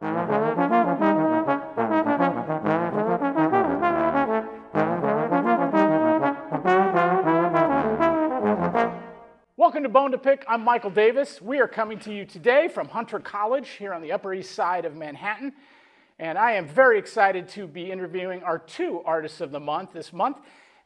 Welcome to Bone to Pick. I'm Michael Davis. We are coming to you today from Hunter College here on the Upper East Side of Manhattan. And I am very excited to be interviewing our two artists of the month this month.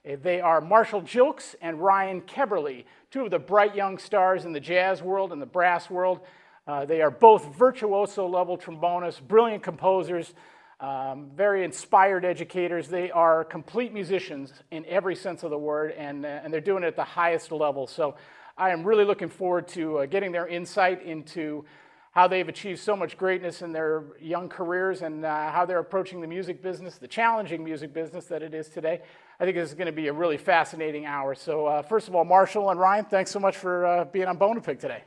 Eh, They are Marshall Gilkes and Ryan Keberle, two of the bright young stars in the jazz world and the brass world. Uh, they are both virtuoso level trombonists, brilliant composers, um, very inspired educators. They are complete musicians in every sense of the word, and, uh, and they're doing it at the highest level. So I am really looking forward to uh, getting their insight into how they've achieved so much greatness in their young careers and uh, how they're approaching the music business, the challenging music business that it is today. I think this is going to be a really fascinating hour. So, uh, first of all, Marshall and Ryan, thanks so much for uh, being on Pick today.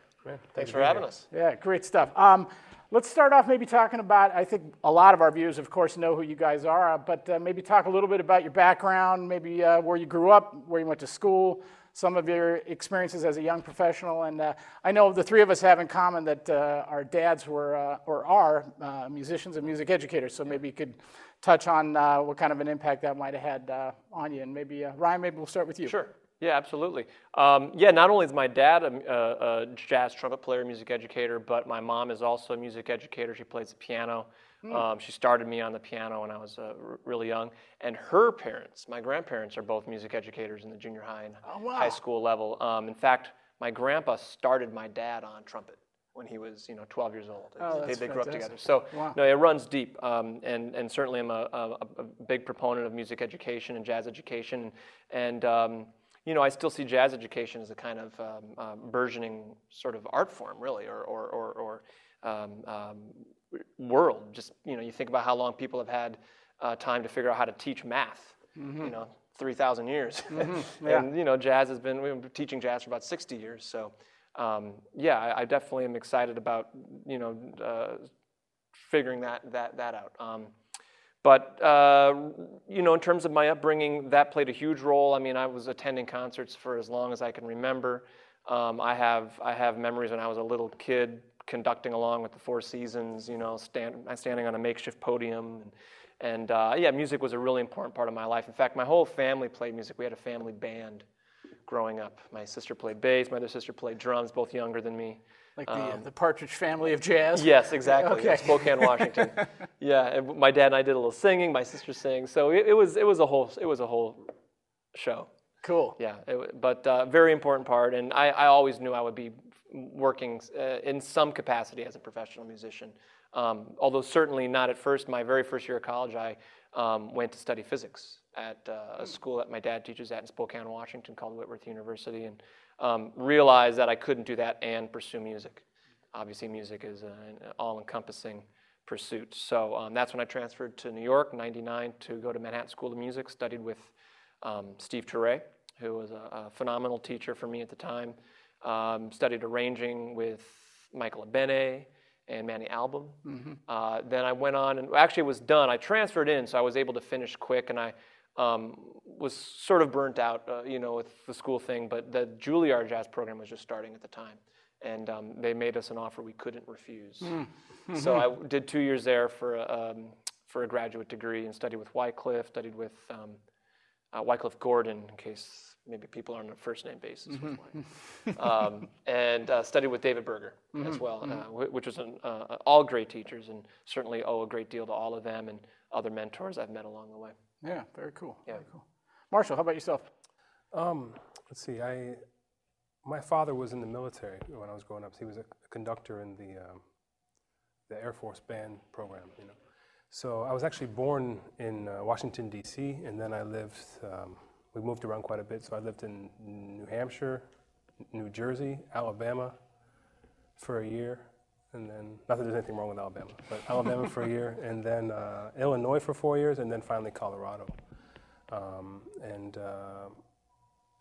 Thanks for having us. Yeah, great stuff. Um, let's start off maybe talking about, I think a lot of our viewers, of course, know who you guys are, but uh, maybe talk a little bit about your background, maybe uh, where you grew up, where you went to school, some of your experiences as a young professional. And uh, I know the three of us have in common that uh, our dads were uh, or are uh, musicians and music educators, so maybe you could touch on uh, what kind of an impact that might have had uh, on you. And maybe, uh, Ryan, maybe we'll start with you. Sure. Yeah, absolutely. Um, yeah, not only is my dad a, a, a jazz trumpet player, music educator, but my mom is also a music educator. She plays the piano. Um, she started me on the piano when I was uh, r- really young. And her parents, my grandparents, are both music educators in the junior high and Oh, wow. high school level. Um, in fact, my grandpa started my dad on trumpet when he was, you know, 12 years old. Oh, they, they grew up together. So, Wow. no, it runs deep. Um, and, and certainly I'm a, a, a big proponent of music education and jazz education. And, um, you know, I still see jazz education as a kind of um, uh, burgeoning sort of art form, really, or, or, or, or um, um, world. Just, you know, you think about how long people have had uh, time to figure out how to teach math, you know, 3,000 years. Yeah. and, you know, jazz has been, we've been teaching jazz for about 60 years. So, um, yeah, I, I definitely am excited about, you know, uh, figuring that, that, that out. But uh, you know, in terms of my upbringing, that played a huge role. I mean, I was attending concerts for as long as I can remember. Um, I have I have memories when I was a little kid conducting along with the Four Seasons. You know, stand, standing on a makeshift podium, and, and uh, yeah, music was a really important part of my life. In fact, my whole family played music. We had a family band growing up. My sister played bass. My other sister played drums, both younger than me. Like the, the Partridge Family of Jazz. Yes, exactly. Okay. Spokane, Washington. yeah, and my dad and I did a little singing. My sister sang. So it, it was it was a whole it was a whole show. Cool. Yeah, it, but uh, very important part. And I, I always knew I would be working uh, in some capacity as a professional musician. Um, although certainly not at first. My very first year of college, I um, went to study physics at uh, a school that my dad teaches at in Spokane, Washington, called Whitworth University, and um, realized that I couldn't do that and pursue music. Obviously, music is an all-encompassing pursuit. So um, that's when I transferred to New York, '99, to go to Manhattan School of Music. Studied with um, Steve Turre, who was a, a phenomenal teacher for me at the time. Um, studied arranging with Michael Abene and Manny Albam. Uh, then I went on and actually it was done. I transferred in, so I was able to finish quick, and I um, was sort of burnt out, uh, you know, with the school thing. But the Juilliard jazz program was just starting at the time, and um, they made us an offer we couldn't refuse. So I did two years there for a, um, for a graduate degree and studied with Wycliffe, studied with um, uh, Wycliffe Gordon, in case maybe people are on a first name basis with Wycliffe, um, and uh, studied with David Berger as well, uh, wh- which was an, uh, all great teachers and certainly owe a great deal to all of them and other mentors I've met along the way. Yeah, very cool. Yeah. Very cool. Marshall, how about yourself? Um, let's see. I my father was in the military when I was growing up. He was a conductor in the um, the Air Force band program. You know, so I was actually born in uh, Washington D.C. and then I lived. Um, we moved around quite a bit. So I lived in New Hampshire, New Jersey, Alabama for a year, and then not that there's anything wrong with Alabama, but Alabama for a year, and then uh, Illinois for four years, and then finally Colorado. Um, and uh,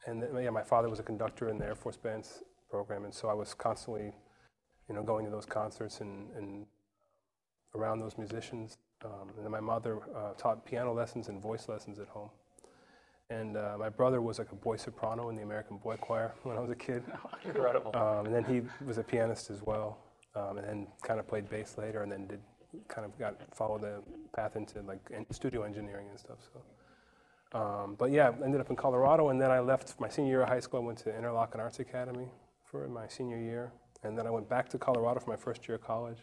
and then, yeah, my father was a conductor in the Air Force Band's program, and so I was constantly, you know, going to those concerts and, and around those musicians. Um, and then my mother uh, taught piano lessons and voice lessons at home. And uh, my brother was like a boy soprano in the American Boy Choir when I was a kid. Incredible. Um, and then he was a pianist as well, um, and then kind of played bass later, and then did kind of got followed the path into like studio engineering and stuff. So, um, but yeah, ended up in Colorado, and then I left my senior year of high school. I went to Interlochen Arts Academy for my senior year, and then I went back to Colorado for my first year of college.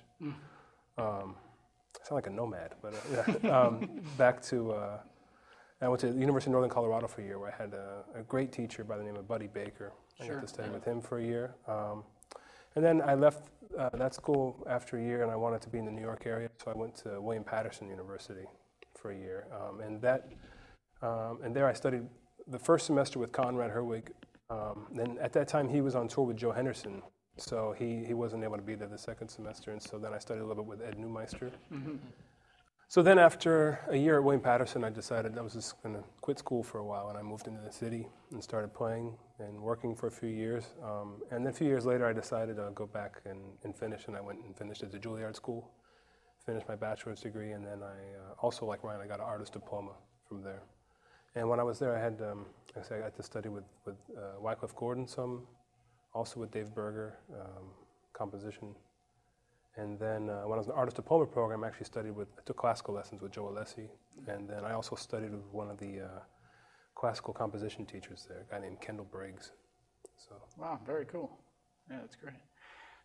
Um, I sound like a nomad, but uh, yeah, um, back to. Uh, I went to the University of Northern Colorado for a year, where I had a, a great teacher by the name of Buddy Baker. I Sure. got to study with him for a year. Um, and then I left uh, that school after a year, and I wanted to be in the New York area, so I went to William Paterson University for a year. Um, and that, um, and there I studied the first semester with Conrad Herwig. Um, then at that time he was on tour with Joe Henderson, so he, he wasn't able to be there the second semester, and so then I studied a little bit with Ed Neumeister. So then, after a year at William Paterson, I decided I was just going to quit school for a while, and I moved into the city and started playing and working for a few years. Um, and then a few years later, I decided to go back and, and finish, and I went and finished at the Juilliard School, finished my bachelor's degree, and then I uh, also, like Ryan, I got an artist diploma from there. And when I was there, I had, um, I said, I got to study with, with uh, Wycliffe Gordon some, also with Dave Berger, um, composition. And then uh, when I was in the artist diploma program, I actually studied with, I took classical lessons with Joe Alessi. And then I also studied with one of the uh, classical composition teachers there, a guy named Kendall Briggs. So Wow, very cool. Yeah, that's great.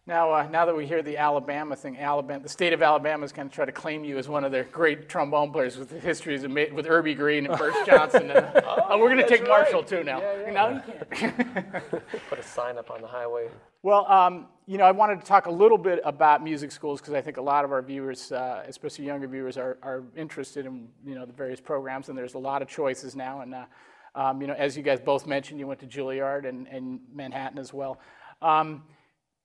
Now, uh, now that we hear the Alabama thing, Alabama, the state of Alabama is going to try to claim you as one of their great trombone players with the histories of, with Urbie Green and Birch Johnson. And, uh, oh, we're going to take right. Marshall too now. Yeah, yeah. Now you can't. Put a sign up on the highway. Well, um, you know, I wanted to talk a little bit about music schools because I think a lot of our viewers, uh, especially younger viewers, are, are interested in you know the various programs, and there's a lot of choices now. And uh, um, you know, as you guys both mentioned, you went to Juilliard and, and Manhattan as well. Um,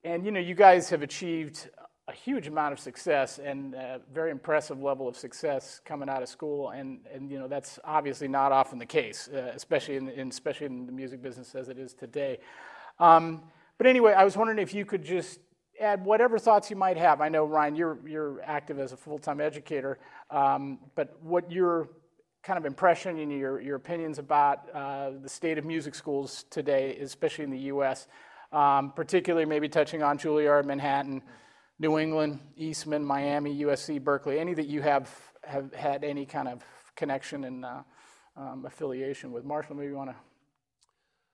and you know, you guys have achieved a huge amount of success and a very impressive level of success coming out of school, and, and you know that's obviously not often the case, uh, especially in, in especially in the music business as it is today. Um, but anyway, I was wondering if you could just add whatever thoughts you might have. I know Ryan, you're you're active as a full-time educator, um, but what your kind of impression and your your opinions about uh, the state of music schools today, especially in the U.S., um, particularly maybe touching on Juilliard, Manhattan, New England, Eastman, Miami, USC, Berklee, any that you have have had any kind of connection and uh, um, affiliation with. Marshall, maybe you want to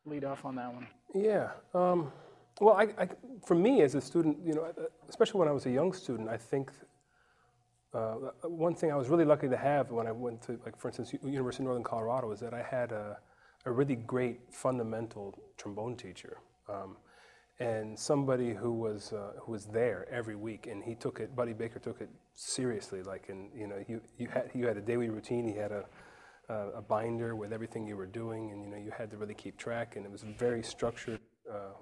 lead off on that one. Yeah. Um, well, I, I, for me as a student, you know, especially when I was a young student, I think uh, one thing I was really lucky to have when I went to, like, for instance, University of Northern Colorado, is that I had a, a really great fundamental trombone teacher. Um, and somebody who was uh, who was there every week, and he took it. Buddy Baker took it seriously. Like, and you know, you you had you had a daily routine. He had a uh, a binder with everything you were doing, and you know, you had to really keep track. And it was a very structured uh,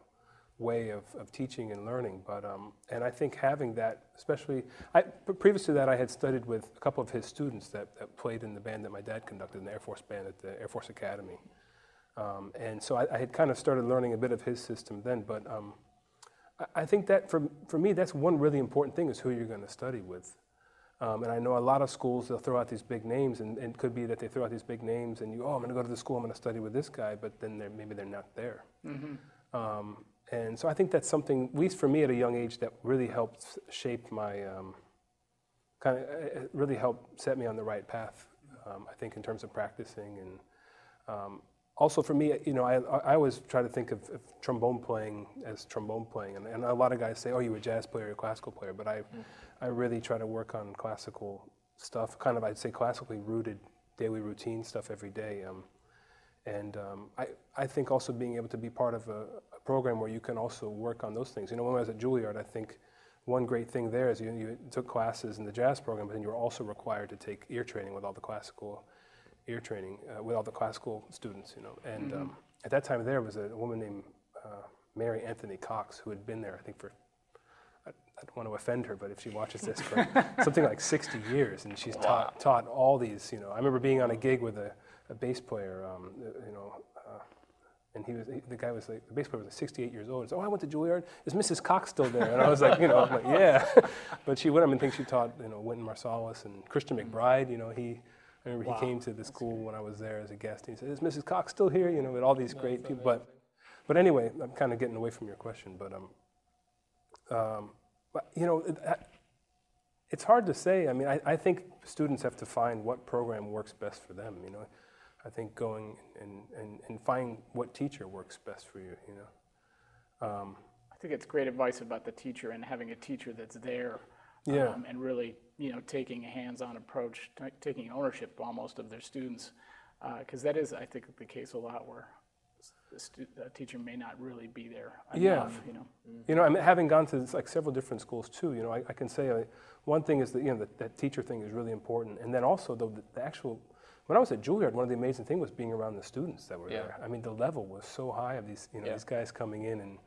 way of, of teaching and learning. But um, and I think having that, especially, I p- previous to that, I had studied with a couple of his students that, that played in the band that my dad conducted in the Air Force Band at the Air Force Academy. Um, and so I, I had kind of started learning a bit of his system then, but um, I, I think that for, for me, that's one really important thing is who you're going to study with. Um, and I know a lot of schools, they'll throw out these big names, and, and it could be that they throw out these big names, and you, oh, I'm going to go to the school, I'm going to study with this guy, but then they're, maybe they're not there. Um, and so I think that's something, at least for me at a young age, that really helped shape my, um, kind of, really helped set me on the right path, um, I think, in terms of practicing. And um, also for me, you know, I, I always try to think of, of trombone playing as trombone playing. And, and a lot of guys say, oh, you're a jazz player, you're a classical player. But I, I really try to work on classical stuff, kind of, I'd say, classically rooted daily routine stuff every day. Um, and um, I, I think also being able to be part of a, a program where you can also work on those things. You know, when I was at Juilliard, I think one great thing there is you, you took classes in the jazz program, but then you were also required to take ear training with all the classical ear training, uh, with all the classical students, you know. And um, at that time there was a, woman named uh, Mary Anthony Cox who had been there, I think, for I, I don't want to offend her, but if she watches this, for something like 60 years, and she's taught, taught all these, you know. I remember being on a gig with a, a bass player, um, you know, uh, and he was, he, the guy was like, the bass player was like 68 years old. He said, oh, I went to Juilliard. Is Mrs. Cox still there? And I was like, you know, I'm like, yeah. but she went up and think she taught, you know, Wynton Marsalis and Christian McBride, you know, he, I remember Wow. he came to the school when I was there as a guest. And he said, is Mrs. Cox still here? You know, with all these great people. But, but anyway, I'm kind of getting away from your question, but, um, um, but you know, it, it's hard to say. I mean, I, I think students have to find what program works best for them. You know, I think going and, and, and find what teacher works best for you. You know. Um, I think it's great advice about the teacher and having a teacher that's there. Yeah. Um, and really, you know, taking a hands-on approach, t- taking ownership almost of their students, because that is, I think, the case a lot where the, stu- the teacher may not really be there Yeah. You know. You know, I mean, having gone to like several different schools too, you know, I, I can say uh, one thing is that you know that, that teacher thing is really important, and then also though the, the actual. When I was at Juilliard, one of the amazing things was being around the students that were Yeah. there. I mean, the level was so high of these, you know, Yeah. these guys coming in and,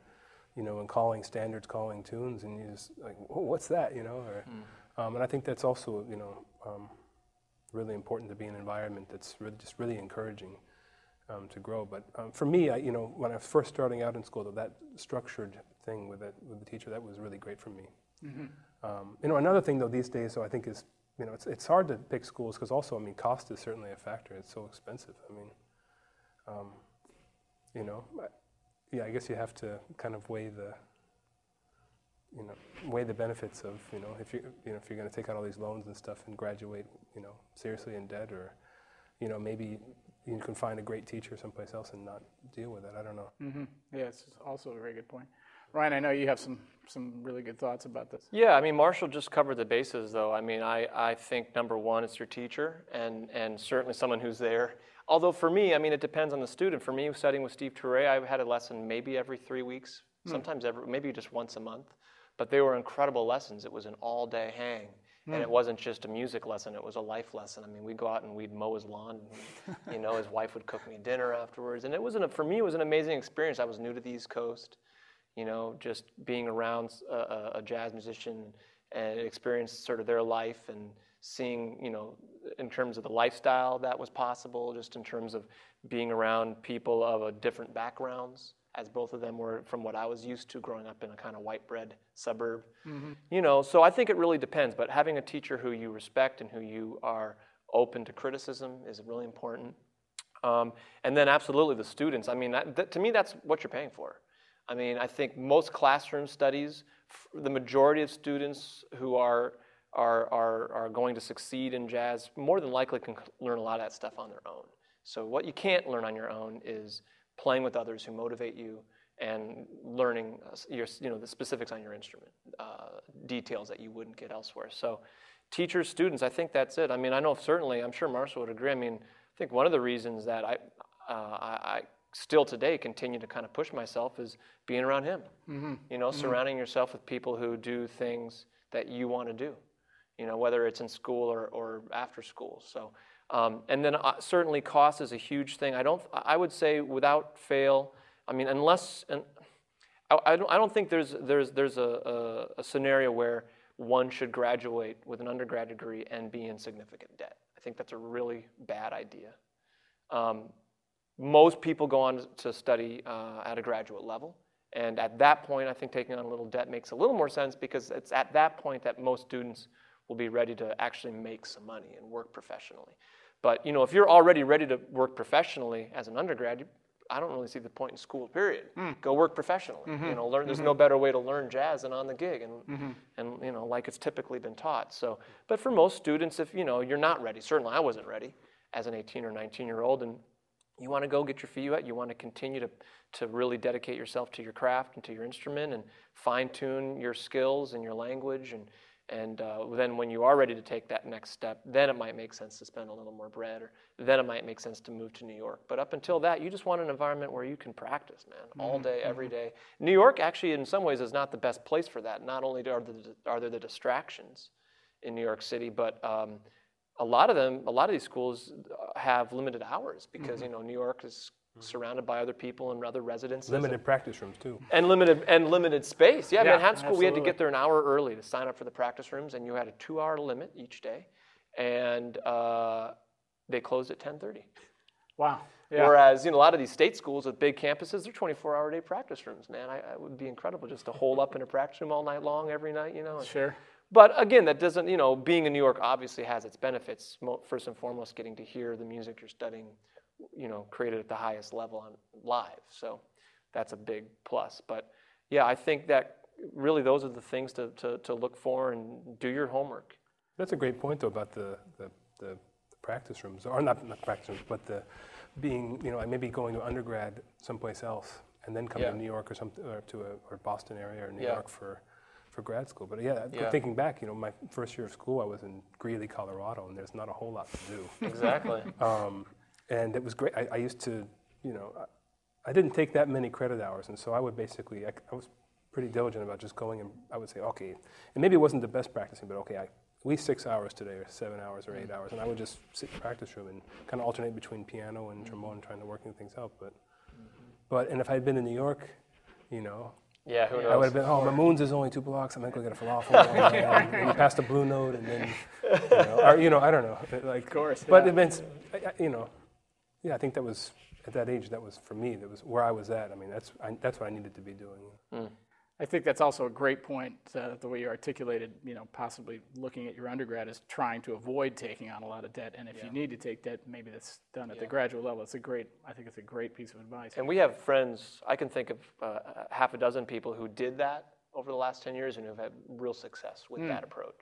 you know, and calling standards, calling tunes, and you just like, oh, what's that, you know? Or, um, and I think that's also, you know, um, really important to be in an environment that's really, just really encouraging um, to grow. But um, for me, I, you know, when I was first starting out in school, that, that structured thing with it, with the teacher, that was really great for me. Um, you know, another thing though these days, though, I think is, you know, it's, it's hard to pick schools because also, I mean, cost is certainly a factor. It's so expensive. I mean, um, you know, I, yeah, I guess you have to kind of weigh the, you know, weigh the benefits of, you know, if you, you know, if you're going to take out all these loans and stuff and graduate, you know, seriously in debt, or, you know, maybe you can find a great teacher someplace else and not deal with it. I don't know. hmm Yeah, it's also a very good point. Ryan, I know you have some some really good thoughts about this. Yeah, I mean, Marshall just covered the bases, though. I mean, I, I think number one, it's your teacher, and, and certainly someone who's there. Although for me, I mean, it depends on the student. For me, studying with Steve Turre, I had a lesson maybe every three weeks, hmm. sometimes every, maybe just once a month. But they were incredible lessons. It was an all-day hang, and hmm. it wasn't just a music lesson; it was a life lesson. I mean, we'd go out and we'd mow his lawn. And, you know, his wife would cook me dinner afterwards, and it was an, for me, it was an amazing experience. I was new to the East Coast you know, just being around a, a- a jazz musician and experience sort of their life and seeing, you know, in terms of the lifestyle that was possible, just in terms of being around people of a different backgrounds, as both of them were from what I was used to growing up in a kind of white bread suburb. You know, so I think it really depends, but having a teacher who you respect and who you are open to criticism is really important. Um, and then absolutely the students. I mean, that, that, to me, that's what you're paying for. I mean, I think most classroom studies, f- the majority of students who are, are, are, are going to succeed in jazz more than likely can learn a lot of that stuff on their own. So what you can't learn on your own is playing with others who motivate you and learning uh, your, you know, the specifics on your instrument, uh, details that you wouldn't get elsewhere. So teachers, students, I think that's it. I mean, I know certainly, I'm sure Marshall would agree. I mean, I think one of the reasons that I, uh, I, I still today continue to kind of push myself is being around him. You know, surrounding yourself with people who do things that you want to do. You know, whether it's in school or, or after school. So, um, and then uh, certainly cost is a huge thing. I don't. I would say without fail. I mean, unless and I, I don't. I don't think there's there's there's a, a, a scenario where one should graduate with an undergrad degree and be in significant debt. I think that's a really bad idea. Um, most people go on to study uh, at a graduate level. And at that point, I think taking on a little debt makes a little more sense because it's at that point that most students will be ready to actually make some money and work professionally. But you know, if you're already ready to work professionally as an undergrad, you, I don't really see the point in school. Period. Mm. Go work professionally. Mm-hmm. You know, learn. There's mm-hmm. no better way to learn jazz than on the gig, and mm-hmm. and you know, like it's typically been taught. So, but for most students, if you know you're not ready, certainly I wasn't ready as an 18 or 19 year old, and you want to go get your feet wet. You want to continue to, to really dedicate yourself to your craft and to your instrument and fine tune your skills and your language. And, and uh, then when you are ready to take that next step, then it might make sense to spend a little more bread, or then it might make sense to move to New York. But up until that, you just want an environment where you can practice, man, all day, every day. New York, actually, in some ways, is not the best place for that. Not only are, the, are there the distractions in New York City, but um, a lot of them, a lot of these schools uh, have limited hours because you know New York is surrounded by other people and other residences. Limited practice rooms too. and limited and limited space. Yeah, Yeah, Manhattan School, we had to get there an hour early to sign up for the practice rooms, and you had a two-hour limit each day, and uh, they closed at 10:30. Wow. Yeah. Whereas you know a lot of these state schools with big campuses, they're 24-hour day practice rooms. Man, I, I would be incredible just to hold up in a practice room all night long every night. You know. and- Sure. but again, that doesn't, you know, being in New York obviously has its benefits. First and foremost, getting to hear the music you're studying, you know, created at the highest level on live. So that's a big plus. But yeah, I think that really, those are the things to, to, to look for and do your homework. That's a great point, though, about the, the, the, practice rooms, or not, not practice rooms, but the being, you know, maybe going to undergrad someplace else and then coming Yeah. to New York or something, or to a, or Boston area or New Yeah. York for, for grad school. But yeah, Yeah. thinking back, you know, my first year of school, I was in Greeley, Colorado, and there's not a whole lot to do. Exactly. um, and it was great. I, I used to, you know, I, I didn't take that many credit hours, and so I would basically, I, I was pretty diligent about just going and I would say, okay, and maybe it wasn't the best practicing, but okay, I, at least six hours today, or seven hours, or eight mm. hours, and I would just sit in the practice room and kind of alternate between piano and mm-hmm. trombone, trying to working things out. But, mm-hmm. but and if I had been in New York, you know, yeah, who knows? I would have been, oh, my Mamoun's is only two blocks. I'm gonna go get a falafel. and, and you pass the blue note, and then, you know, or, you know I don't know. Like, of course, But yeah. it meant, I- I- you know, yeah, I think that was at that age. That was for me. That was where I was at. I mean, that's I, that's what I needed to be doing. I think that's also a great point, uh, the way you articulated, you know, possibly looking at your undergrad as trying to avoid taking on a lot of debt. And if you need to take debt, maybe that's done at the graduate level. It's a great, I think it's a great piece of advice. And we have friends, I can think of uh, half a dozen people who did that over the last 10 years and who've had real success with that approach.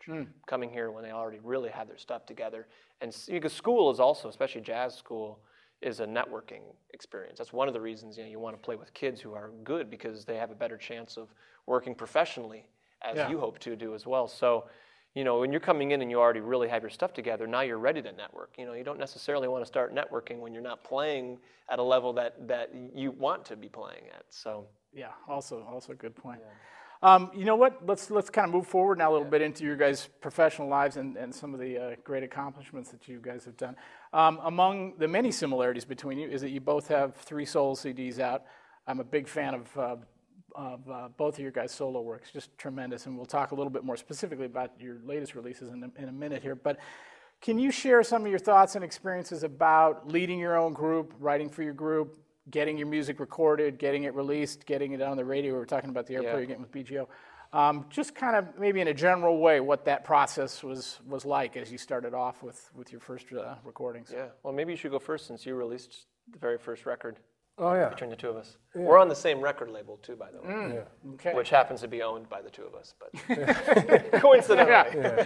Coming here when they already really had their stuff together. And because school is also, especially jazz school, is a networking experience. That's one of the reasons you, know, you want to play with kids who are good because they have a better chance of working professionally as Yeah. you hope to do as well. So, you know, when you're coming in and you already really have your stuff together, now you're ready to network. You know, you don't necessarily want to start networking when you're not playing at a level that, that you want to be playing at. So, Yeah, also also a good point. Um, you know what? Let's let's kind of move forward now a little bit into your guys' professional lives and, and some of the uh, great accomplishments that you guys have done. Um, among the many similarities between you is that you both have three solo CDs out. I'm a big fan of. Uh, of uh, both of your guys' solo works, just tremendous, and we'll talk a little bit more specifically about your latest releases in a, in a minute here. But can you share some of your thoughts and experiences about leading your own group, writing for your group, getting your music recorded, getting it released, getting it on the radio? We were talking about the airplay Yeah. you're getting with BGO. Um, just kind of maybe in a general way, what that process was was like as you started off with with your first uh, recordings. yeah. Well, maybe you should go first since you released the very first record Oh yeah, between the two of us. We're on the same record label, too, by the way, yeah. Okay. which happens to be owned by the two of us, but coincidentally. yeah.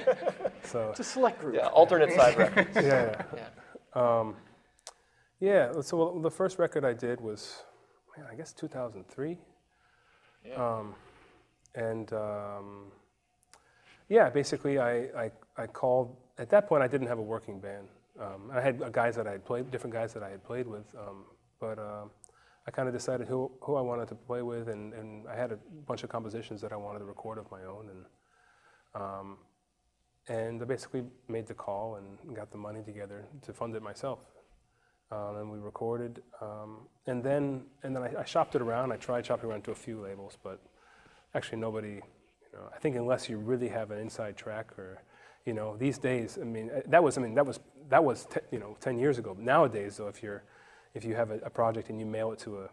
So It's a select group. Yeah, alternate side records. yeah, Yeah. Um, yeah. So well, the first record I did was, man, I guess 2003. Yeah. Um, and um, yeah, basically, I, I, I called. At that point, I didn't have a working band. Um, I had uh, guys that I had played, different guys that I had played with, um, but um, I kind of decided who, who I wanted to play with, and, and I had a bunch of compositions that I wanted to record of my own, and um, and I basically made the call and got the money together to fund it myself. Um, and we recorded, um, and then and then I, I shopped it around. I tried shopping around to a few labels, but actually nobody. You know, I think unless you really have an inside track, or you know, these days, I mean, uh, that was I mean that was that was te- you know ten years ago. Nowadays, though, if you're if you have a, a project and you mail it to a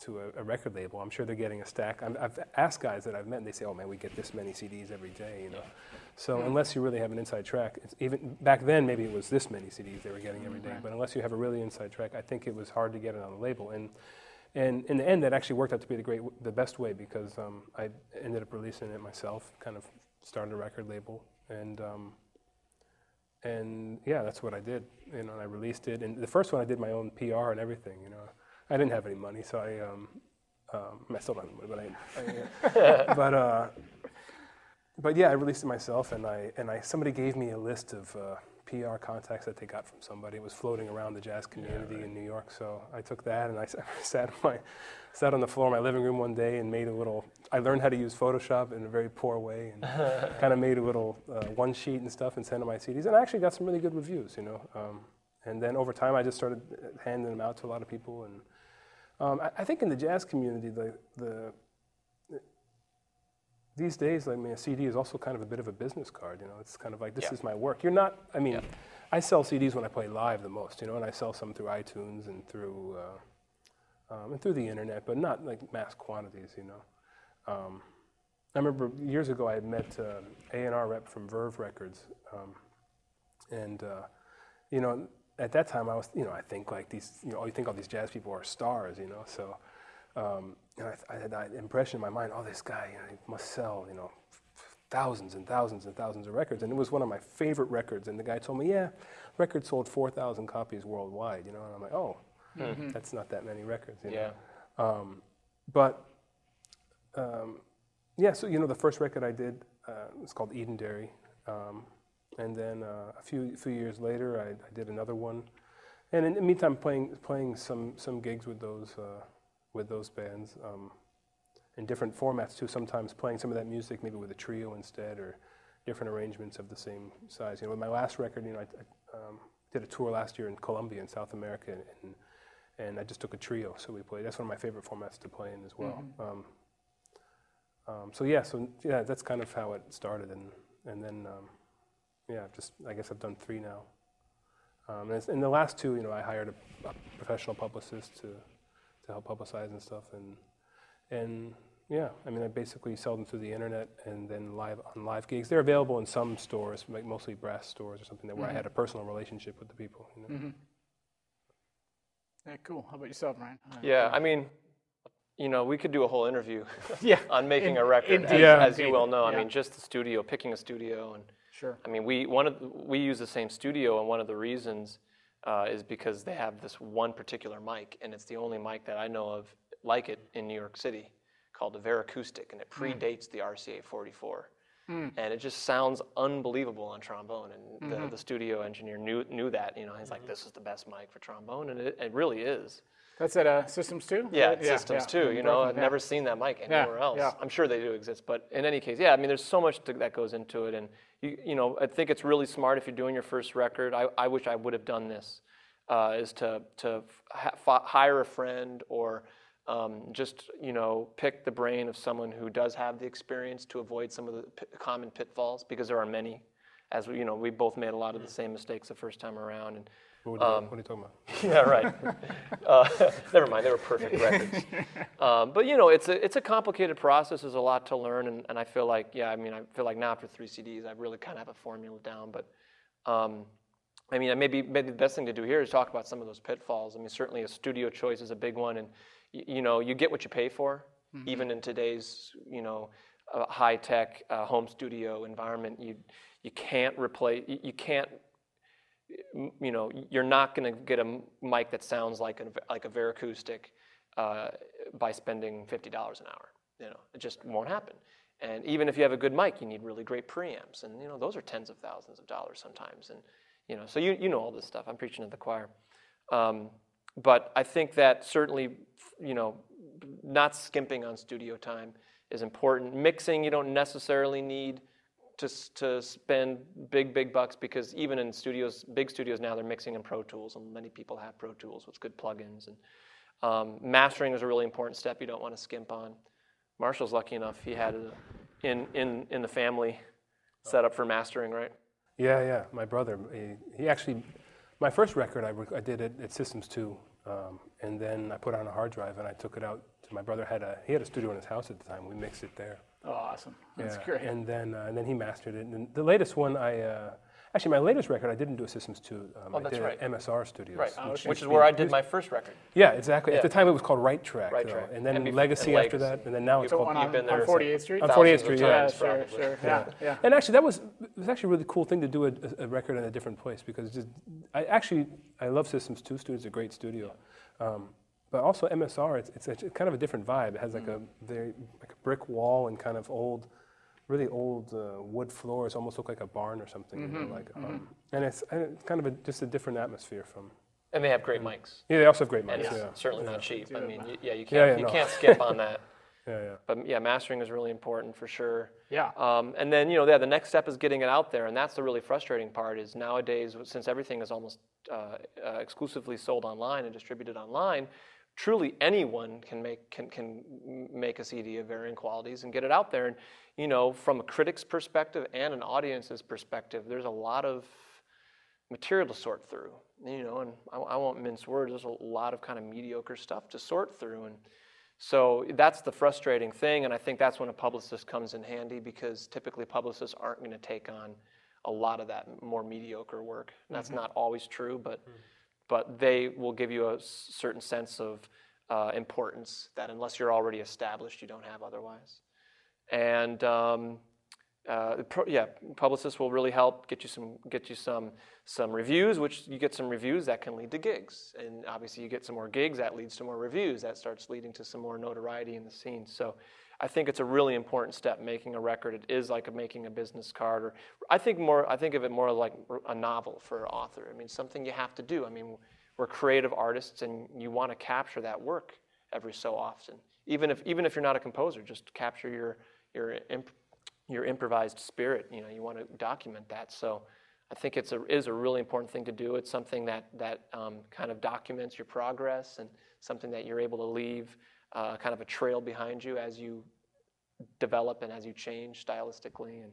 to a, a record label, I'm sure they're getting a stack. I'm, I've asked guys that I've met, and they say, "Oh man, we get this many CDs every day," you know. So unless you really have an inside track, it's even back then maybe it was this many CDs they were getting every day. But unless you have a really inside track, I think it was hard to get it on the label. And and in the end, that actually worked out to be the great, the best way because um, I ended up releasing it myself, kind of started a record label, and um, and yeah, that's what I did. You know, and I released it. And the first one, I did my own PR and everything. You know, I didn't have any money, so I um, um, I still don't have money, but I, I but uh, but yeah, I released it myself, and I and I somebody gave me a list of uh, PR contacts that they got from somebody. It was floating around the jazz community in New York, so I took that and I sat on my sat on the floor of my living room one day and made a little. I learned how to use Photoshop in a very poor way, and kind of made a little uh, one sheet and stuff and sent them my CDs, and I actually got some really good reviews, you know. Um, and then over time, I just started handing them out to a lot of people, and um, I, I think in the jazz community, the the these days, I mean, a CD is also kind of a bit of a business card. You know, it's kind of like this Yeah. is my work. You're not. I mean, Yeah. I sell CDs when I play live the most. You know, and I sell some through iTunes and through uh, um, and through the internet, but not like mass quantities. You know. Um, I remember years ago I had met uh, A&R rep from Verve Records, um, and uh, you know, at that time I was, you know, I think like these, you know, you think all these jazz people are stars, you know, so. Um, know, I, I had that impression in my mind. Oh, this guy, you know, he must sell, you know, thousands and thousands and thousands of records. And it was one of my favorite records. And the guy told me, yeah, record sold 4,000 copies worldwide. You know, and I'm like, oh, that's not that many records. You know? Yeah. Um, but um, yeah, so you know, the first record I did uh, was called Edenderry, um, and then uh, a few few years later, I, I did another one, and in the meantime, playing playing some some gigs with those uh, with those bands um, in different formats too. Sometimes playing some of that music maybe with a trio instead, or different arrangements of the same size. You know, with my last record, you know, I, I um, did a tour last year in Colombia in South America, and and I just took a trio, so we played. That's one of my favorite formats to play in as well. Um, um, so yeah, so yeah, that's kind of how it started, and and then um, yeah, just I guess I've done three now. Um, and it's- in the last two, you know, I hired a, a professional publicist to to help publicize and stuff, and and yeah, I mean, I basically sell them through the internet and then live on live gigs. They're available in some stores, like mostly brass stores or something, that where I had a personal relationship with the people. You know? Yeah, cool. How about yourself, Ryan? Uh, Yeah, I mean, you know, we could do a whole interview Yeah. on making In- a record, indeed, as, Yeah. as you well know. I mean, just the studio, picking a studio, and Sure. I mean, we one of we use the same studio, and one of the reasons uh, is because they have this one particular mic, and it's the only mic that I know of like it in New York City, called the Veracoustic, and it hmm. predates the RCA 44. Hmm. And it just sounds unbelievable on trombone, and the, mm-hmm. the studio engineer knew knew that. You know, he's like, mm-hmm. "This is the best mic for trombone," and it, it really is. That's at uh, Systems 2? Yeah, it's systems yeah. too. In You know, I've yeah. never seen that mic anywhere else. yeah. I'm sure they do exist, but in any case, yeah. I mean, there's so much to, that goes into it, and you, you know, I think it's really smart if you're doing your first record. I, I wish I would have done this, uh, is to to ha- hire a friend or um, just you know pick the brain of someone who does have the experience to avoid some of the p- common pitfalls because there are many. As we, you know, we both made a lot of the same mistakes the first time around, and What, are you, what are you talking about? yeah, right. uh, never mind, they were perfect records. Um, but you know, it's a it's a complicated process. There's a lot to learn, and, and I feel like yeah, I mean, I feel like now after three CDs, I really kind of have a formula down. But um, I mean, maybe maybe the best thing to do here is talk about some of those pitfalls. I mean, certainly a studio choice is a big one, and y- you know, you get what you pay for, even in today's you know uh, high tech uh, home studio environment. You you can't replace you, you can't you know, you're not going to get a mic that sounds like a like a Veracoustic uh, by spending fifty dollars an hour. You know, it just won't happen. And even if you have a good mic, you need really great preamps, and you know those are tens of thousands of dollars sometimes. And you know, so you you know all this stuff. I'm preaching to the choir. Um, but I think that certainly, you know, not skimping on studio time is important. Mixing, you don't necessarily need to, to spend big, big bucks because even in studios, big studios now, they're mixing in Pro Tools, and many people have Pro Tools with good plugins. And um, mastering is a really important step you don't want to skimp on. Marshall's lucky enough; he had it in in in the family set up for mastering, right? Yeah, yeah. My brother, he, he actually, my first record, I, I did it at Systems 2, um, and then I put on a hard drive and I took it out. My brother had a he had a studio in his house at the time. We mixed it there. Oh, awesome. That's Yeah, great. And then uh, and then he mastered it. And the latest one, I uh, actually my latest record, I didn't do a Systems 2. Um, I that's did right. At MSR Studios. Right, Oh, which, okay. is where I did my first record. Yeah, exactly. Yeah. At the time, it was called Right Track. Right though, Track. And then And Legacy and after Legacy. that, and then now it's so called on, on, you've been there on 48th Street. on 48th Street. yeah, Yeah. sure, probably. sure. Yeah, yeah. And actually, that was it was actually a really cool thing to do a, a record in a different place because just, I actually I love Systems Two Studio. It's a great studio, um, but also MSR. It's, it's, a, kind of a different vibe. It has like a very like a brick wall and kind of old, really old uh, wood floors. Almost look like a barn or something. You know, like um, and it's, and it's kind of a, just a different atmosphere from. And they have great mics. Yeah, they also have great And mics. it's Yeah. certainly not cheap. I mean, y- yeah, you can't, Yeah, yeah, you no. can't skip on that. yeah, yeah. But yeah, mastering is really important for sure. Yeah. Um, and then you know, yeah, the next step is getting it out there, and that's the really frustrating part. Is nowadays, since everything is almost uh, uh, exclusively sold online and distributed online, truly anyone can make can can make a CD of varying qualities and get it out there. And you know, from a critic's perspective and an audience's perspective, there's a lot of material to sort through. You know, and I, I won't mince words. There's a lot of kind of mediocre stuff to sort through, and so that's the frustrating thing. And I think that's when a publicist comes in handy because typically publicists aren't going to take on a lot of that more mediocre work. That's mm-hmm. not always true, but mm-hmm. But they will give you a certain sense of uh, importance that unless you're already established, you don't have otherwise. And um, uh, pro- yeah, publicists will really help get you some get you some some reviews, which you get some reviews that can lead to gigs, and obviously you get some more gigs that leads to more reviews that starts leading to some more notoriety in the scene. So. I think it's a really important step making a record. It is like making a business card, or I think more. I think of it more like a novel for an author. I mean, something you have to do. I mean, we're creative artists, and you want to capture that work every so often. Even if even if you're not a composer, just capture your your imp, your improvised spirit. You know, you want to document that. So. I think it's a, is a really important thing to do. It's something that, that um, kind of documents your progress and something that you're able to leave uh, kind of a trail behind you as you develop and as you change stylistically. And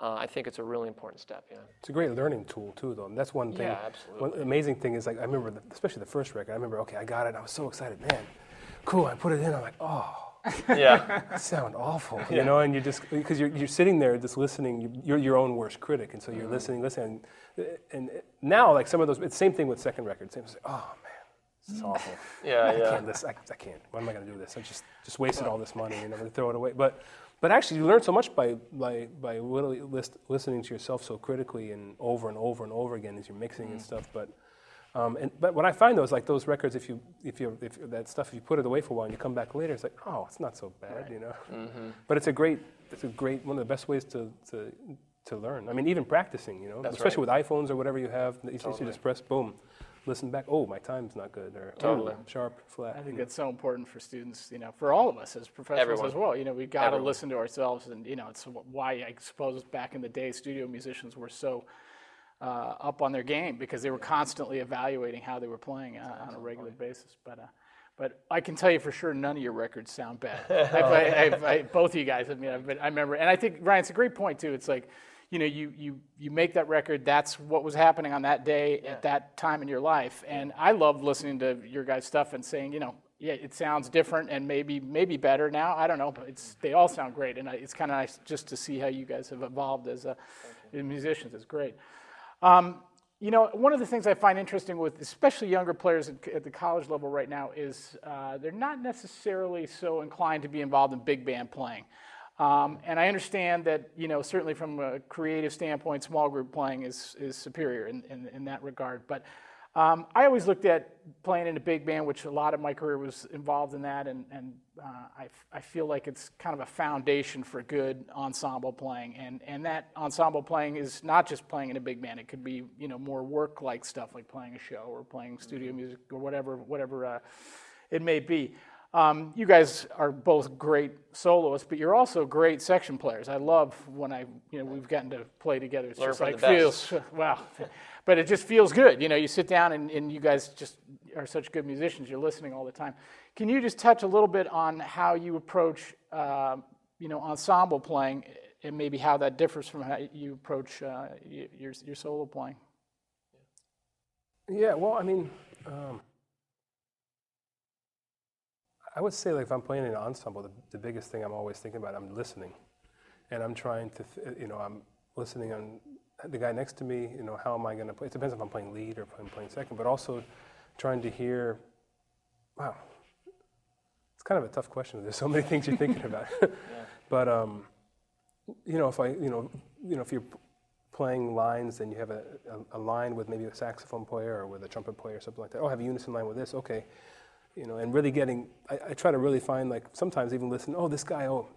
uh, I think it's a really important step. Yeah. It's a great learning tool too, though. And that's one thing. Yeah, absolutely. One amazing thing is like I remember, the, especially the first record. I remember, okay, I got it. I was so excited, man. Cool. I put it in. I'm like, oh, Yeah. sound awful, you know. And you just because you're you're sitting there just listening. you- You're your own worst critic, and so Mm-hmm. you're listening, listening. And now, like some of those, it's the same thing with second records. Same, like, oh man, this is awful. Yeah, I yeah. can't listen. I, I can't. Why am I going to do this? I just just wasted all this money and I'm going to throw it away. But but actually, you learn so much by by by literally list, listening to yourself so critically and over and over and over again as you're mixing and stuff. But um, and but what I find though is like those records, if you if you if that stuff, if you put it away for a while and you come back later, it's like oh, it's not so bad, you know. Mm-hmm. But it's a great it's a great one of the best ways to to to learn. I mean, even practicing, you know, That's especially with iPhones or whatever you have, you you Totally. just press boom, listen back. Oh, my time's not good, or Totally. oh, sharp, flat. I think you know. that's so important for students, you know, for all of us as professionals Everyone. as well. You know, we've got to listen to ourselves, and you know, it's why I suppose back in the day, studio musicians were so uh, up on their game because they were constantly evaluating how they were playing uh, on a regular basis. But uh, but I can tell you for sure, none of your records sound bad. I've, I, I've, I, both of you guys. I mean, I've been, I remember, and I think Ryan, it's a great point too. It's like. You know, you, you, you make that record, that's what was happening on that day at that time in your life. And I love listening to your guys' stuff and saying, you know, yeah, it sounds different and maybe maybe better now. I don't know, but it's they all sound great, and I, it's kind of nice just to see how you guys have evolved as uh, musicians. It's great. Um, you know, one of the things I find interesting with especially younger players at, at the college level right now is uh, they're not necessarily so inclined to be involved in big band playing. Um, and I understand that, you know, certainly from a creative standpoint, small group playing is, is superior in, in, in that regard. But um, I always looked at playing in a big band, which a lot of my career was involved in that, and, and uh, I, f- I feel like it's kind of a foundation for good ensemble playing. And, and that ensemble playing is not just playing in a big band; it could be you know more work-like stuff, like playing a show or playing studio music or whatever whatever uh, it may be. Um, you guys are both great soloists, but you're also great section players. I love when I, you know, we've gotten to play together. It's Learn just like feels wow, but it just feels good. You know, you sit down and, and you guys just are such good musicians. You're listening all the time. Can you just touch a little bit on how you approach, uh, you know, ensemble playing, and maybe how that differs from how you approach uh, your your solo playing? Yeah, well, I mean, um, I would say like if I'm playing in an ensemble, the, the biggest thing I'm always thinking about, I'm listening, and I'm trying to, th- you know, I'm listening on the guy next to me. You know, how am I going to play? It depends if I'm playing lead or if I'm playing second, but also trying to hear. Wow, it's kind of a tough question. There's so many things you're thinking about, but um, you know, if I, you know, you know, if you're playing lines and you have a, a, a line with maybe a saxophone player or with a trumpet player or something like that. Oh, I have a unison line with this. Okay, you know, and really getting. I, I try to really find like sometimes even listen. Oh, this guy. Oh,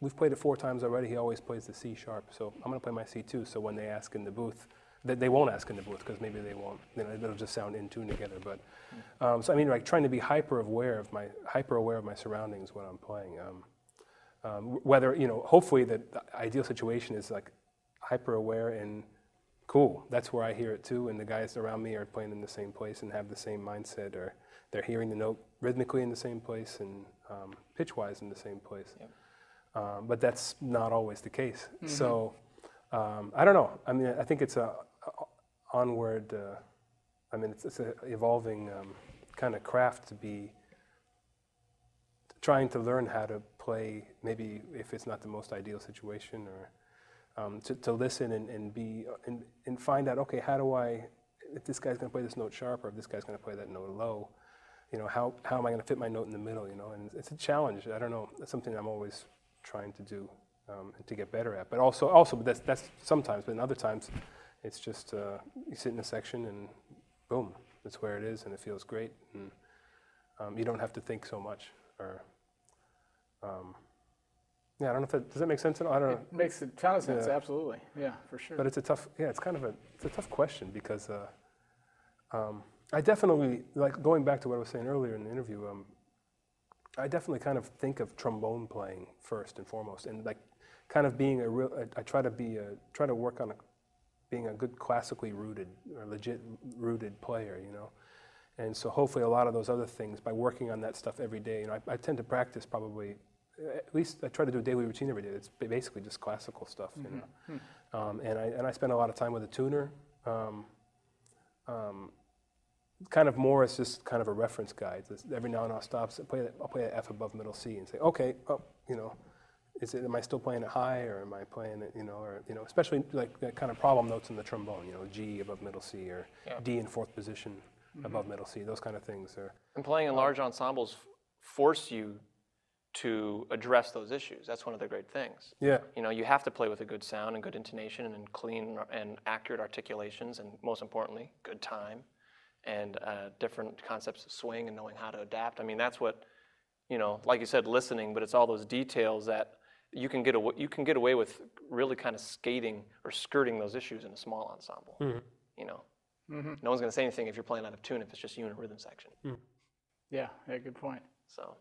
we've played it four times already. He always plays the C sharp. So I'm going to play my C too. So when they ask in the booth, they, they won't ask in the booth because maybe they won't. You know, it'll just sound in tune together. But um, so I mean, like trying to be hyper aware of my hyper aware of my surroundings when I'm playing. Um, um, whether you know, hopefully the the ideal situation is like hyper aware and cool. That's where I hear it too, and the guys around me are playing in the same place and have the same mindset, or they're hearing the note rhythmically in the same place and um, pitch-wise in the same place. Um, but that's not always the case. So um, I don't know. I mean, I think it's a, a onward. Uh, I mean, it's, it's an evolving um, kind of craft to be trying to learn how to play, maybe if it's not the most ideal situation, or um, to, to listen and, and be and, and find out, okay, how do I, if this guy's going to play this note sharp, or if this guy's going to play that note low, you know, how, how am I going to fit my note in the middle, you know? And it's a challenge. I don't know. That's something I'm always trying to do um, and to get better at. But also, also, but that's, that's sometimes, but in other times, it's just uh, you sit in a section and boom, that's where it is, and it feels great. And um, you don't have to think so much. Or, um, yeah, I don't know if that, does that make sense at all? I don't know. It makes a ton of sense, Yeah. absolutely. Yeah, for sure. But it's a tough, yeah, it's kind of a, it's a tough question because uh, um, I definitely, like going back to what I was saying earlier in the interview, um, I definitely kind of think of trombone playing first and foremost, and like kind of being a real, I, I try to be a, try to work on a, being a good classically rooted or legit rooted player, you know. And so hopefully a lot of those other things, by working on that stuff every day, you know, I, I tend to practice probably, at least I try to do a daily routine every day. It's basically just classical stuff, you know. Um, and, I, and I spend a lot of time with a tuner. Um, um, kind of more as just kind of a reference guide. Just every now and then I'll stop, say, play that, I'll play an F above middle C and say, okay, oh, you know, is it, am I still playing it high or am I playing it, you know, or, you know, especially like that kind of problem notes in the trombone, you know, G above middle C or Yeah. D in fourth position mm-hmm. above middle C, those kind of things. Are, And playing in large ensembles force you to address those issues. That's one of the great things. yeah, You know, you have to play with a good sound and good intonation and clean and accurate articulations, and most importantly, good time and uh, different concepts of swing and knowing how to adapt. I mean, that's what, you know, like you said, listening, but it's all those details that you can get away, you can get away with really kind of skating or skirting those issues in a small ensemble. You know, no one's going to say anything if you're playing out of tune if it's just you in a rhythm section. yeah, yeah, good point. So.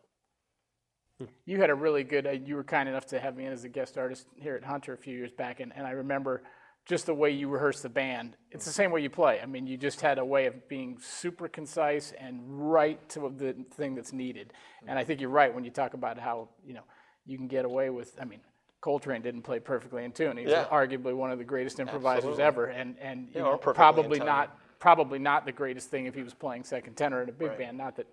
You had a really good, uh, you were kind enough to have me in as a guest artist here at Hunter a few years back, and, and I remember just the way you rehearse the band. It's the same way you play. I mean, you just had a way of being super concise and right to the thing that's needed. And I think you're right when you talk about how, you know, you can get away with, I mean, Coltrane didn't play perfectly in tune. He's Yeah. arguably one of the greatest improvisers Absolutely. ever, and, and you Yeah, know, probably not probably not the greatest thing if he was playing second tenor in a big Right. band. Not that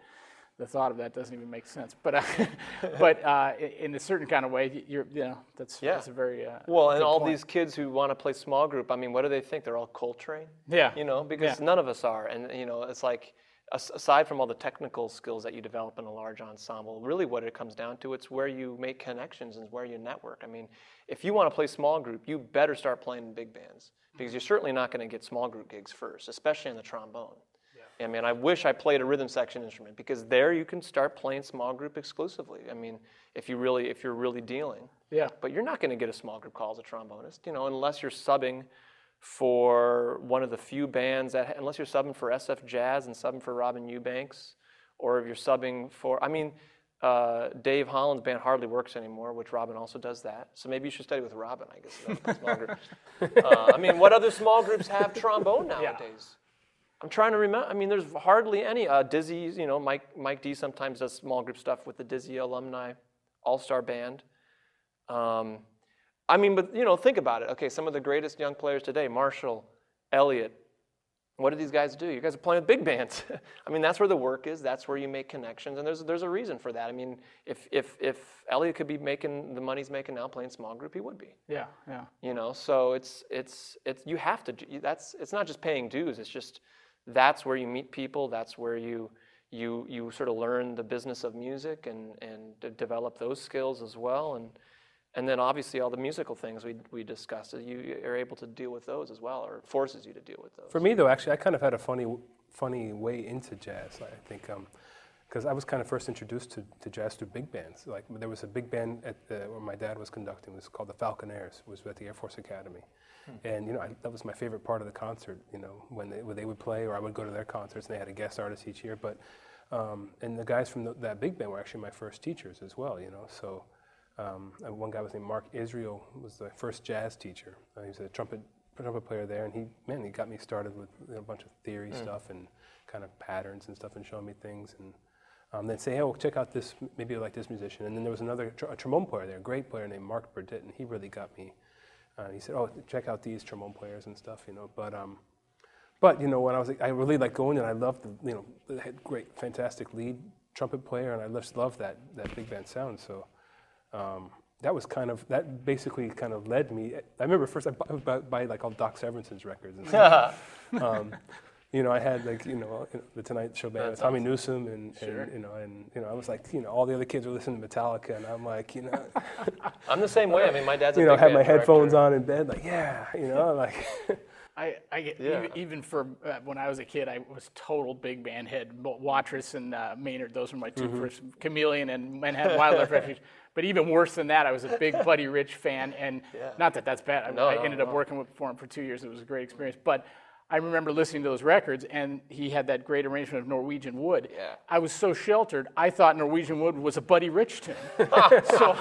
the thought of that doesn't even make sense, but uh, but uh, in a certain kind of way, you're you know that's Yeah. that's a very uh, Well, and all point. these kids who want to play small group, I mean, what do they think? They're all Coltrane? yeah You know, because Yeah. none of us are. And, you know, it's like, aside from all the technical skills that you develop in a large ensemble, really what it comes down to, it's where you make connections and where you network. I mean, if you want to play small group, you better start playing in big bands because you're certainly not going to get small group gigs first, especially in the trombone. I mean, I wish I played a rhythm section instrument because there you can start playing small group exclusively. I mean, if you really, if you're really dealing. yeah But you're not going to get a small group call as a trombonist, you know, unless you're subbing for one of the few bands that, unless you're subbing for SF Jazz and subbing for Robin Eubanks, or if you're subbing for, I mean, uh, Dave Holland's band hardly works anymore, which Robin also does that. So maybe you should study with Robin, I guess. Uh, I mean, what other small groups have trombone nowadays? I'm trying to remember. I mean, there's hardly any. Uh, Dizzy, you know, Mike Mike D sometimes does small group stuff with the Dizzy alumni all star band. Um, I mean, but you know, think about it. Okay, some of the greatest young players today, Marshall, Elliott. What do these guys do? You guys are playing with big bands. I mean, that's where the work is. That's where you make connections, and there's there's a reason for that. I mean, if if if Elliott could be making the money he's making now playing small group, he would be yeah yeah you know so it's it's it's you have to do that's it's not just paying dues it's just that's where you meet people that's where you you you sort of learn the business of music and and develop those skills as well and and then obviously all the musical things we we discussed you are able to deal with those as well or forces you to deal with those For me, though, actually, I kind of had a funny, funny way into jazz. I think um, because I was kind of first introduced to, to jazz through big bands. Like there was a big band at the, where my dad was conducting. It was called the Falconaires. It was at the Air Force Academy, and you know I, that was my favorite part of the concert. You know when they, when they would play, or I would go to their concerts, and they had a guest artist each year. But um, and the guys from the, that big band were actually my first teachers as well. You know so. Um, and one guy was named Mark Israel was the first jazz teacher. Uh, he was a trumpet trumpet player there, and he man he got me started with you know, a bunch of theory stuff and kind of patterns and stuff, and showing me things, and um, then say, hey, well, check out this, maybe you like this musician. And then there was another tr- a trombone player there, a great player named Mark Burdett, and he really got me. Uh, he said, oh, check out these trombone players and stuff, you know. But um, but you know, when I was, I really liked going, and I loved the, you know, had great, fantastic lead trumpet player, and I just loved that that big band sound. So um, that was kind of that basically kind of led me. I remember first I bought, buy like all Doc Severinsen's records and stuff. um, you know, I had like you know you know, the Tonight Show band, with Tommy Newsom, and, and you know, and you know, I was like, you know, all the other kids were listening to Metallica, and I'm like, you know, I'm the same way. I mean, my dad's a you know, big had my band headphones on in bed, like, yeah, you know, like, I, I get Yeah. even, even for uh, when I was a kid, I was total big band head. Watrous and uh, Maynard, those were my 2 Mm-hmm. first. Chameleon and Manhattan Wildlife Refuge. But even worse than that, I was a big Buddy Rich fan, and not that that's bad. I, No, I no, ended up working with, for him for two years. It was a great experience. But I remember listening to those records, and he had that great arrangement of Norwegian Wood. Yeah. I was so sheltered, I thought Norwegian Wood was a Buddy Rich tune. so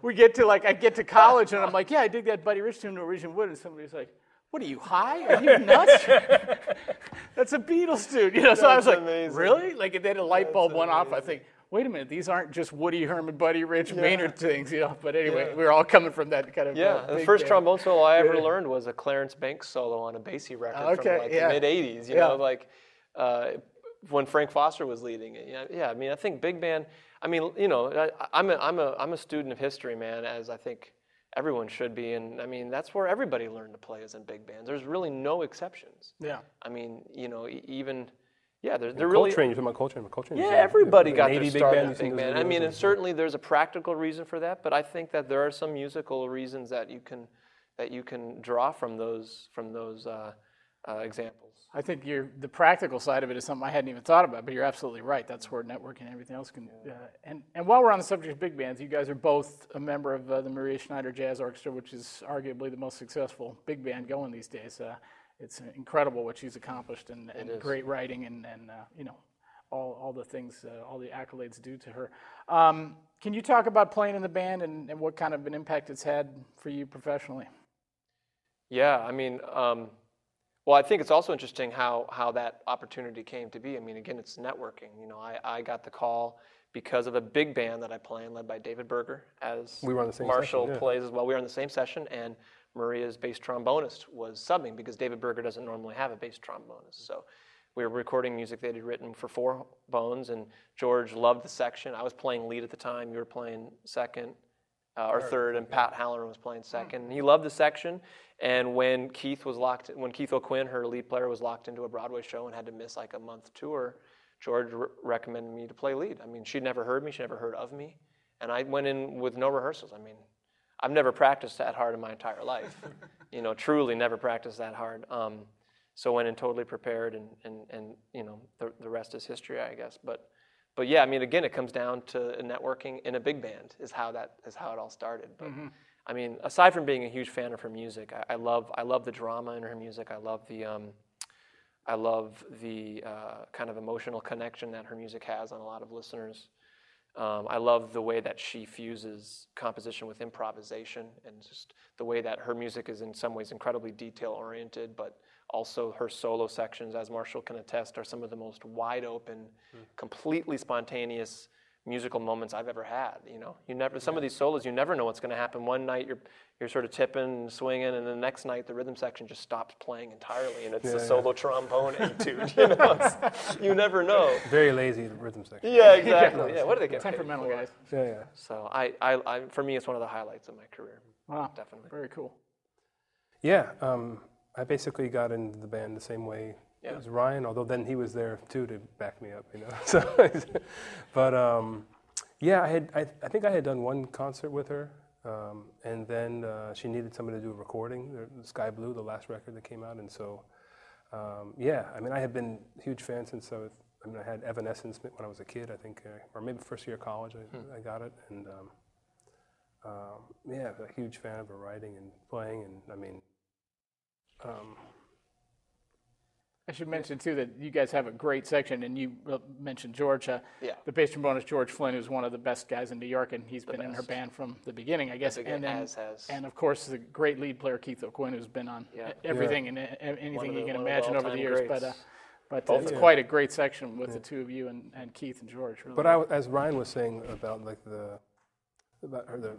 we get to like, I get to college, and I'm like, yeah, I dig that Buddy Rich tune, Norwegian Wood, and somebody's like. What are you high? Are you nuts? That's a Beatles tune, you know. So I was That's like, amazing. really? Like, and then a light bulb went off. I think, wait a minute, these aren't just Woody Herman, Buddy Rich, Maynard things, you know. But anyway, we were all coming from that kind of Yeah, uh, the first trombone solo I ever learned was a Clarence Banks solo on a Basie record Okay, from like yeah. the mid '80s. You Yeah. know, like uh, when Frank Foster was leading it. Yeah, yeah. I mean, I think big band. I mean, you know, I, I'm a I'm a I'm a student of history, man, as I think everyone should be. And I mean, that's where everybody learned to play is in big bands. There's really no exceptions. Yeah. I mean, you know, even yeah, there, there really Coltrane, you're talking about Coltrane, but Coltrane. yeah, everybody got Navy their big start band, in you've seen big band. I mean, and and- certainly there's a practical reason for that, but I think that there are some musical reasons that you can that you can draw from those from those uh, uh, examples. I think you're, the practical side of it is something I hadn't even thought about, but you're absolutely right. That's where networking and everything else can. Uh, and, and while we're on the subject of big bands, you guys are both a member of uh, the Maria Schneider Jazz Orchestra, which is arguably the most successful big band going these days. Uh, it's incredible what she's accomplished and, and great writing and, and uh, you know, all, all the things, uh, all the accolades due to her. Um, can you talk about playing in the band and, and what kind of an impact it's had for you professionally? Yeah, I mean, um, well, I think it's also interesting how how that opportunity came to be. I mean, again, it's networking. You know, I, I got the call because of a big band that I play in, led by David Berger, as We were on the same Marshall session, yeah. plays as well. We were on the same session, and Maria's bass trombonist was subbing because David Berger doesn't normally have a bass trombonist. So we were recording music that he'd written for Four Bones, and George loved the section. I was playing lead at the time. You were playing second uh, or third, and Pat Halloran was playing second. And he loved the section. And when Keith was locked, when Keith O'Quinn, her lead player, was locked into a Broadway show and had to miss like a month tour, George re- recommended me to play lead. I mean, she'd never heard me, she never heard of me, and I went in with no rehearsals. I mean, I've never practiced that hard in my entire life. you know, truly never practiced that hard. Um, so went in totally prepared, and and and you know, the the rest is history, I guess. But but yeah, I mean, again, it comes down to networking in a big band is how that is how it all started. But I mean, aside from being a huge fan of her music, I, I love I love the drama in her music. I love the um, I love the uh, kind of emotional connection that her music has on a lot of listeners. Um, I love the way that she fuses composition with improvisation and just the way that her music is in some ways incredibly detail oriented, but also her solo sections, as Marshall can attest, are some of the most wide open, completely spontaneous musical moments I've ever had. You know, you never some of these solos you never know what's going to happen. One night you're you're sort of tipping, and swinging, and the next night the rhythm section just stops playing entirely, and it's Yeah, a yeah. solo trombone etude. You know, you never know. Very lazy rhythm section. Yeah, exactly. Yeah, what do they get paid Temperamental for? guys. Yeah, yeah. So I, I, I, for me, it's one of the highlights of my career. Wow, Definitely. very cool. Yeah, um, I basically got into the band the same way Yeah. as Ryan, although then he was there too to back me up, you know. So, but um, yeah, I had I, I think I had done one concert with her, um, and then uh, she needed somebody to do a recording, Sky Blue, the last record that came out, and so um, yeah, I mean I had been a huge fan since I was. I mean, I had Evanescence when I was a kid, I think, uh, or maybe first year of college, I, I got it, and um, um, yeah, a huge fan of her writing and playing, and I mean, um, I should mention too that you guys have a great section, and you uh, mentioned Georgia. Uh, Yeah. The bass trombonist George Flynn, who's one of the best guys in New York, and he's been in her band from the beginning, I guess. beginning, and then, as has. and of course, the great lead player Keith O'Quinn, who's been on Yeah. everything and uh, anything the- you can one of the imagine over the all-time years. But uh, but uh, it's of them. quite a great section with the two of you and, and Keith and George. Really. But I, as Ryan was saying about like the about her the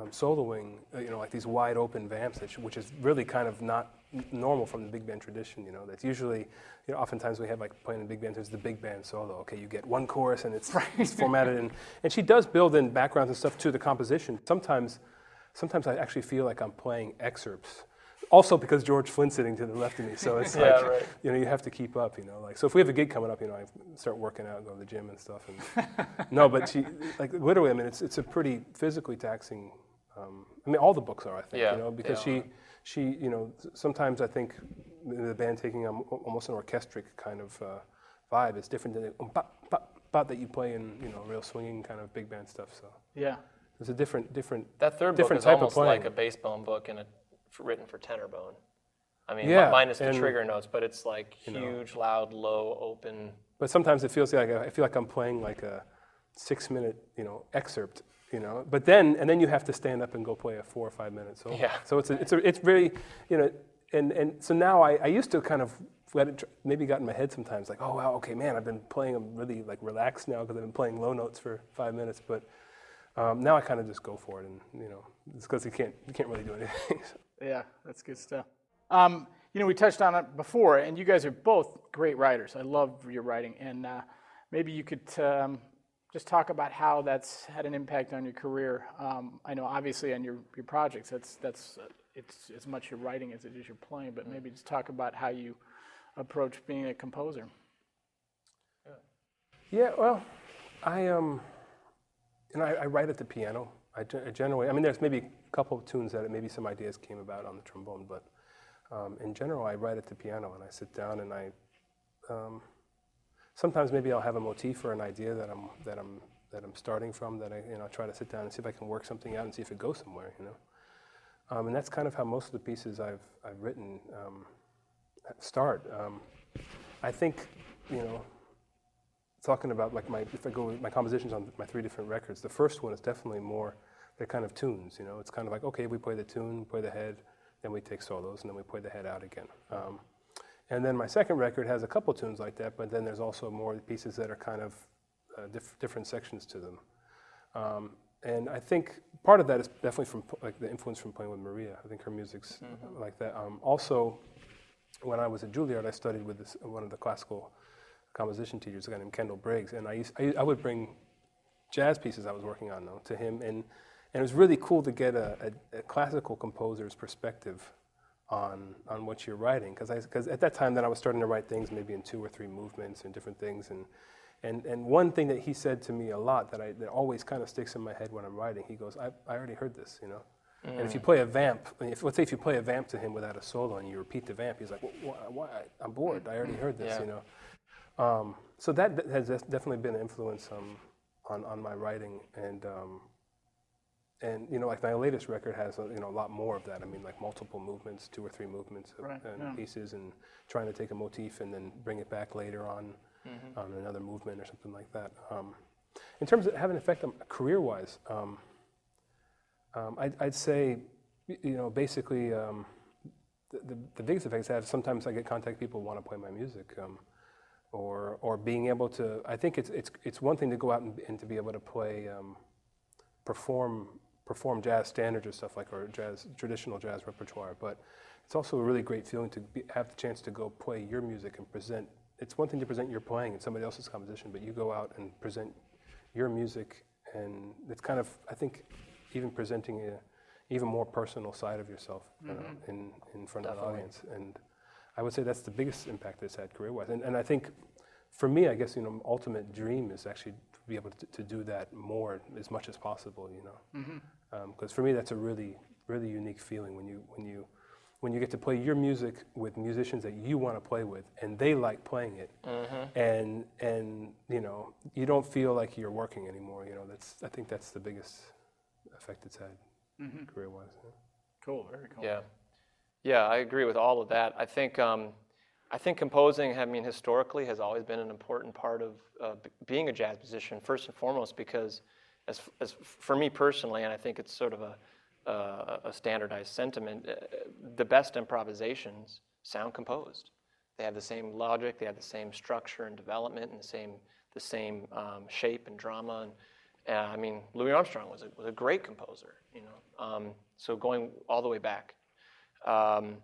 um, soloing, uh, you know, like these wide open vamps, that she, which is really kind of not n- normal from the big band tradition. You know, that's usually, you know, oftentimes we have like playing in big bands. There's the big band solo. Okay, you get one chorus and it's, it's formatted, and and she does build in backgrounds and stuff to the composition. Sometimes, sometimes I actually feel like I'm playing excerpts also because George Flynn's sitting to the left of me, so it's Yeah, like right. you know you have to keep up. You know, like so if we have a gig coming up, you know, I start working out, go to the gym and stuff. And no, but she like literally, I mean, it's it's a pretty physically taxing. Um, I mean, all the books are, I think, Yeah, you know, because yeah. she she you know sometimes I think the band taking a, almost an orchestric kind of uh, vibe is different than the um, bop, bop, bop that you play in you know real swinging kind of big band stuff. So Yeah. it's a different different. That third Different book is type of almost playing. like a bass bone book and a, f- written for tenor bone. I mean, mi- Yeah, minus the and- trigger notes, but it's like know. huge, loud, low, open. But sometimes it feels like I feel like I'm playing like a six minute, you know, excerpt, you know. But then and then you have to stand up and go play a four or five minute solo. Yeah. So it's a, it's a, it's very, you know, and and so now I, I used to kind of let it tr- maybe got in my head sometimes like oh wow okay man I've been playing them really like relaxed now because I've been playing low notes for five minutes but um, now I kind of just go for it and you know it's because you can't you can't really do anything. Yeah, that's good stuff. Um, you know, we touched on it before, and you guys are both great writers. I love your writing, and uh, maybe you could um, just talk about how that's had an impact on your career. Um, I know, obviously, on your, your projects, that's that's it's as much your writing as it is your playing. But maybe just talk about how you approach being a composer. Yeah, Yeah. well, I um, know, I, write at the piano. I, I generally, I mean, there's maybe a couple of tunes that maybe some ideas came about on the trombone, but um, in general, I write at the piano and I sit down and I. Um, sometimes maybe I'll have a motif or an idea that I'm that I'm that I'm starting from that I you know try to sit down and see if I can work something out and see if it goes somewhere, you know. Um, and that's kind of how most of the pieces I've I've written um, start. Um, I think, you know, talking about like my if I go my compositions on my three different records, the first one is definitely more they're kind of tunes. You know, it's kind of like okay, we play the tune, play the head, then we take solos, and then we play the head out again. And then my second record has a couple tunes like that, but then there's also more pieces that are kind of uh, diff- different sections to them. Um, and I think part of that is definitely from like the influence from playing with Maria. I think her music's like that. Um, also, when I was at Juilliard, I studied with this, one of the classical composition teachers, a guy named Kendall Briggs, and I, used, I, I would bring jazz pieces I was working on though to him, and, and it was really cool to get a, a, a classical composer's perspective on on what you're writing, because because at that time then I was starting to write things maybe in two or three movements and different things, and and and one thing that he said to me a lot that I that always kind of sticks in my head when I'm writing, he goes, I, I already heard this, you know. And if you play a vamp, if, let's say if you play a vamp to him without a solo and you repeat the vamp, he's like, why, why? I'm bored. I already heard this, Yeah. you know. Um, so that has definitely been an influence um, on on my writing, and um, and you know, like my latest record has a, you know a lot more of that. I mean, like multiple movements, two or three movements of, Right, and yeah. pieces, and trying to take a motif and then bring it back later on on another movement or something like that. Um, in terms of having an effect on career-wise, um, um, I'd, I'd say, you know, basically. Um, the, the, the biggest effects I have sometimes I get contact people who want to play my music, um, or or being able to. I think it's it's it's one thing to go out and, and to be able to play, um, perform perform jazz standards or stuff like or jazz traditional jazz repertoire, but it's also a really great feeling to be, have the chance to go play your music and present. It's one thing to present your playing in somebody else's composition, but you go out and present your music, and it's kind of I think even presenting a even more personal side of yourself you know, mm-hmm. in in front of an Definitely. audience, and I would say that's the biggest impact it's had career-wise. And, and I think for me, I guess you know, ultimate dream is actually to be able to, to do that more as much as possible. You know, mm-hmm. um, because for me, that's a really really unique feeling when you when you when you get to play your music with musicians that you want to play with, and they like playing it, mm-hmm. and and you know, you don't feel like you're working anymore. You know, that's I think that's the biggest effect it's had mm-hmm. career-wise. yeah. Cool, very cool. Yeah, yeah, I agree with all of that. I think um, I think composing, I mean, historically has always been an important part of uh, being a jazz musician. First and foremost, because as, as for me personally, and I think it's sort of a uh, a standardized sentiment, uh, the best improvisations sound composed. They have the same logic, they have the same structure and development, and the same the same um, shape and drama. And uh, I mean, Louis Armstrong was a, was a great composer, you know. Um, so going all the way back, um,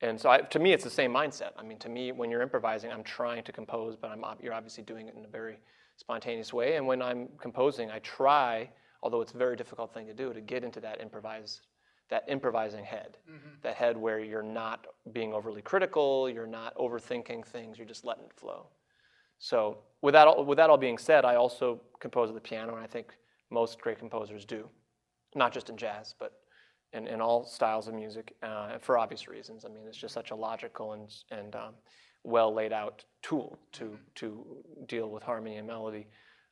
and so I, to me, it's the same mindset. I mean, to me, when you're improvising, I'm trying to compose, but I'm, you're obviously doing it in a very spontaneous way. And when I'm composing, I try, although it's a very difficult thing to do, to get into that improvised that improvising head, mm-hmm. that head where you're not being overly critical, you're not overthinking things, you're just letting it flow. So with that, all- with that all being said, I also compose at the piano, and I think most great composers do, not just in jazz, but in, in all styles of music, uh, for obvious reasons. I mean, it's just such a logical and, and um, well laid out tool to, to deal with harmony and melody.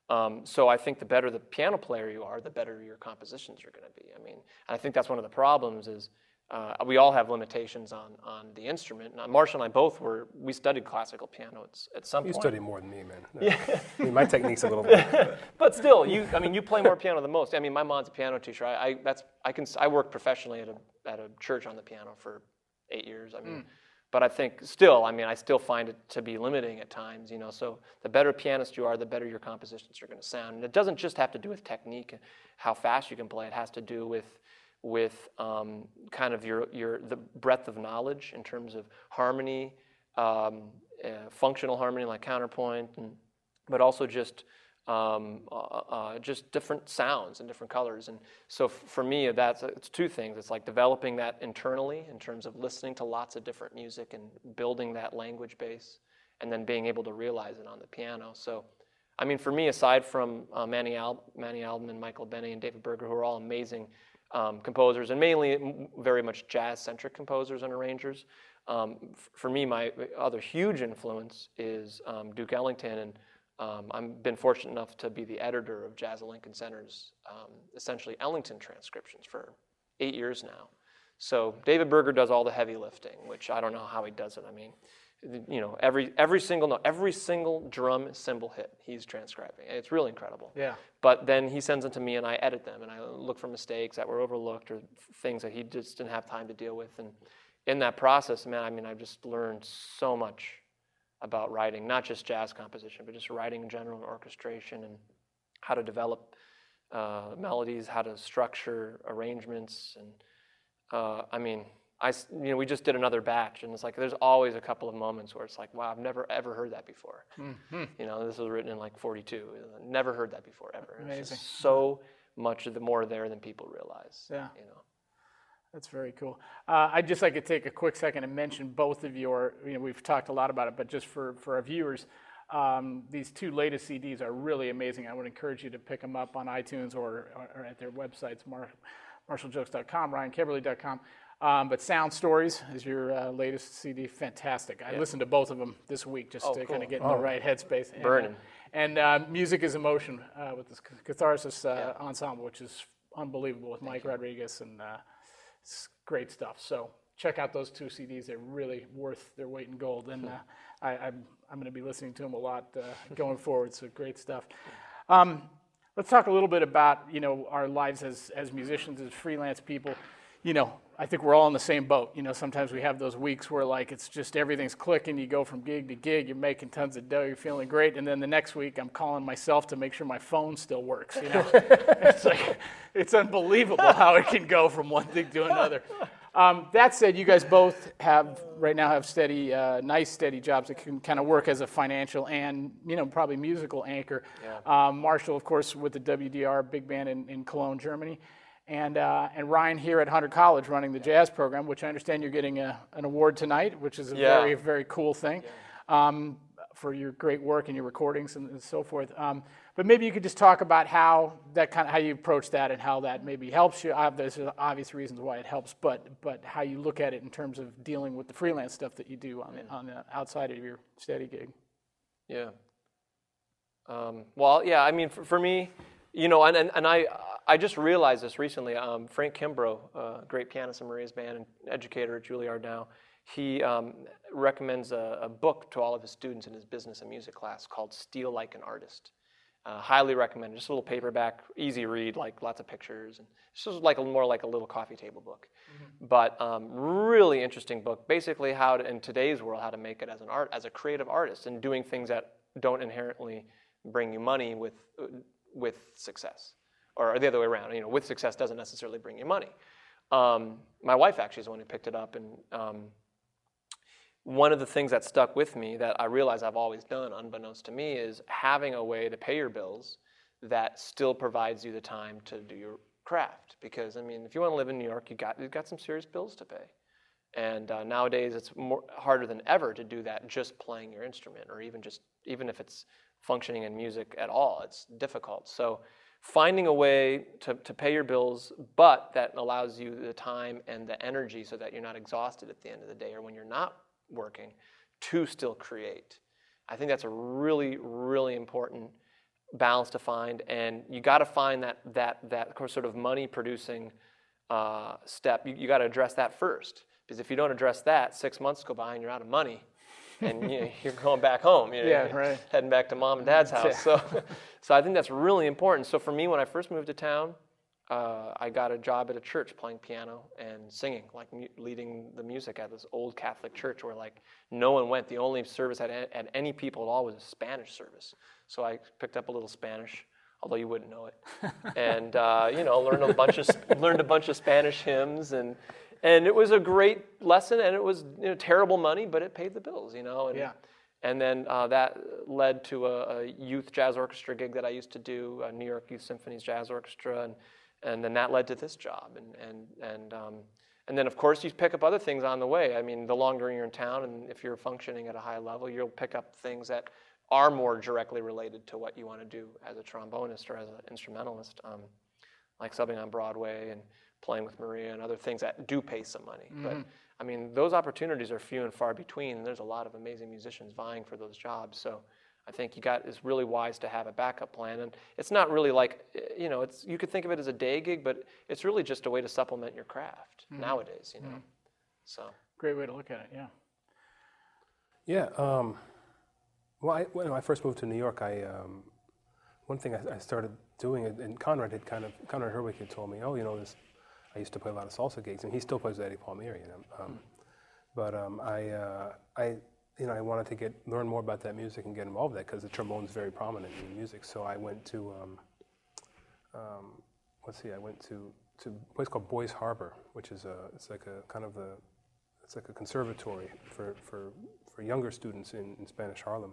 Um, so I think the better the piano player you are, the better your compositions are going to be. I mean, and I think that's one of the problems is uh, we all have limitations on, on the instrument. Marshall and I both were, we studied classical piano at, at some You point. study more than me, man. Yeah. I mean, my technique's a little bit. But still, you, I mean, you play more piano than most. I mean, my mom's a piano teacher. I, I that's, I can, I worked professionally at a, at a church on the piano for eight years. I mean, but I think still, I mean, I still find it to be limiting at times, you know. So the better pianist you are, the better your compositions are going to sound. And it doesn't just have to do with technique, and how fast you can play. It has to do with, with um, kind of your, your, the breadth of knowledge in terms of harmony, um, uh, functional harmony like counterpoint, and, but also just um, uh, uh, just different sounds and different colors. And so f- for me, that's it's two things. It's like developing that internally in terms of listening to lots of different music and building that language base, and then being able to realize it on the piano. So, I mean, for me, aside from uh, Manny, Al- Manny Albam, Michael Abene, and David Berger, who are all amazing um, composers and mainly very much jazz-centric composers and arrangers. Um, for me, my other huge influence is um, Duke Ellington, and um, I've been fortunate enough to be the editor of Jazz at Lincoln Center's um, essentially Ellington transcriptions for eight years now. So David Berger does all the heavy lifting, which I don't know how he does it. I mean, you know, every every single note, every single drum cymbal hit, he's transcribing. It's really incredible. Yeah. But then he sends them to me, and I edit them, and I look for mistakes that were overlooked or things that he just didn't have time to deal with. And in that process, man, I mean, I've just learned so much about writing, not just jazz composition, but just writing in general and orchestration and how to develop uh, melodies, how to structure arrangements, and uh, I mean, I you know we just did another batch, and it's like there's always a couple of moments where it's like, wow, I've never ever heard that before. You know, this was written in like '42. Never heard that before ever. It's Amazing. so much of the more there than people realize. Yeah. You know. That's very cool. Uh, I'd just like to take a quick second and mention both of your, you know, we've talked a lot about it, but just for, for our viewers, um, these two latest CDs are really amazing. I would encourage you to pick them up on iTunes or, or, or at their websites, Mar- marshallgilkes.com, ryankeberle.com. Um, but Sound Stories is your uh, latest CD. Fantastic. I listened to both of them this week just to kind of get in the right headspace. And, uh, Burning. And uh, Music is Emotion uh, with this Catharsis uh, ensemble, which is unbelievable with Mike Rodriguez and uh, it's great stuff. So check out those two CDs. They're really worth their weight in gold. And uh, I, I'm, I'm going to be listening to them a lot uh, going forward. So great stuff. Um, let's talk a little bit about you know our lives as as musicians, as freelance people. You know, I think we're all in the same boat. You know, sometimes we have those weeks where like it's just everything's clicking. You go from gig to gig, you're making tons of dough, you're feeling great, and then the next week I'm calling myself to make sure my phone still works. You know, it's like it's unbelievable how it can go from one thing to another. Um, that said, you guys both have right now have steady, uh, nice steady jobs that can kind of work as a financial and you know probably musical anchor. Um, Marshall, of course, with the WDR big band in, in Cologne, Germany, and uh, and Ryan here at Hunter College running the jazz program, which I understand you're getting a, an award tonight, which is a Yeah. very very cool thing. Um, for your great work and your recordings and, and so forth. Um, but maybe you could just talk about how that kind of how you approach that and how that maybe helps you. There's obvious reasons why it helps, but but how you look at it in terms of dealing with the freelance stuff that you do on the, on the outside of your steady gig. Yeah. Um, well, yeah. I mean, for, for me, you know, and, and, and I I just realized this recently. Um, Frank Kimbrough, uh, great pianist in Maria's band and educator at Juilliard now, he um, recommends a, a book to all of his students in his business and music class called "Steal Like an Artist." Uh, highly recommended. Just a little paperback, easy read, like lots of pictures, and it's just like a, more like a little coffee table book. But um, really interesting book. Basically, how to, in today's world, how to make it as an art, as a creative artist, and doing things that don't inherently bring you money with uh, with success, or the other way around. You know, with success doesn't necessarily bring you money. Um, my wife actually is the one who picked it up, and um, one of the things that stuck with me that I realize I've always done, unbeknownst to me, is having a way to pay your bills that still provides you the time to do your craft because I mean, if you want to live in New York, you got you got some serious bills to pay, and uh, nowadays it's more harder than ever to do that just playing your instrument or even just even if it's functioning in music at all, it's difficult. So finding a way to, to pay your bills, but that allows you the time and the energy so that you're not exhausted at the end of the day or when you're not working to still create. I think that's a really, really important balance to find, and you got to find that that that sort of money producing uh, step. You, you got to address that first, because if you don't address that, six months go by and you're out of money, and you know, you're going back home. You know, Yeah, you're right. Heading back to mom and dad's house. So, so I think that's really important. So for me, when I first moved to town, uh, I got a job at a church playing piano and singing, like mu- leading the music at this old Catholic church where like no one went. The only service had, a- had any people at all was a Spanish service. So I picked up a little Spanish, although you wouldn't know it, and uh, you know learned a bunch of learned a bunch of Spanish hymns and. And it was a great lesson, and it was you know, terrible money, but it paid the bills, you know. And, Yeah. And then uh, that led to a, a youth jazz orchestra gig that I used to do, uh, New York Youth Symphony's Jazz Orchestra, and, and then that led to this job. And, and, and, um, and then, of course, you pick up other things on the way. I mean, the longer you're in town, and if you're functioning at a high level, you'll pick up things that are more directly related to what you want to do as a trombonist or as an instrumentalist, um, like subbing on Broadway and playing with Maria and other things that do pay some money. But I mean, those opportunities are few and far between, and there's a lot of amazing musicians vying for those jobs. So I think you got it's really wise to have a backup plan, and it's not really like eh, you know, it's you could think of it as a day gig, but it's really just a way to supplement your craft nowadays. You know, so Great way to look at it. Yeah. Yeah. Um, well, I, when I first moved to New York, I um, one thing I, I started doing, and- and Conrad had kind of Conrad Herwig had told me, oh, you know, this. I used to play a lot of salsa gigs, and he still plays with Eddie Palmieri, you know. Um, But um, I, uh, I, you know, I wanted to get learn more about that music and get involved with that because the trombone's very prominent in music. So I went to, um, um, let's see, I went to to a place called Boys Harbor, which is a, it's like a kind of a, it's like a conservatory for for, for younger students in, in Spanish Harlem.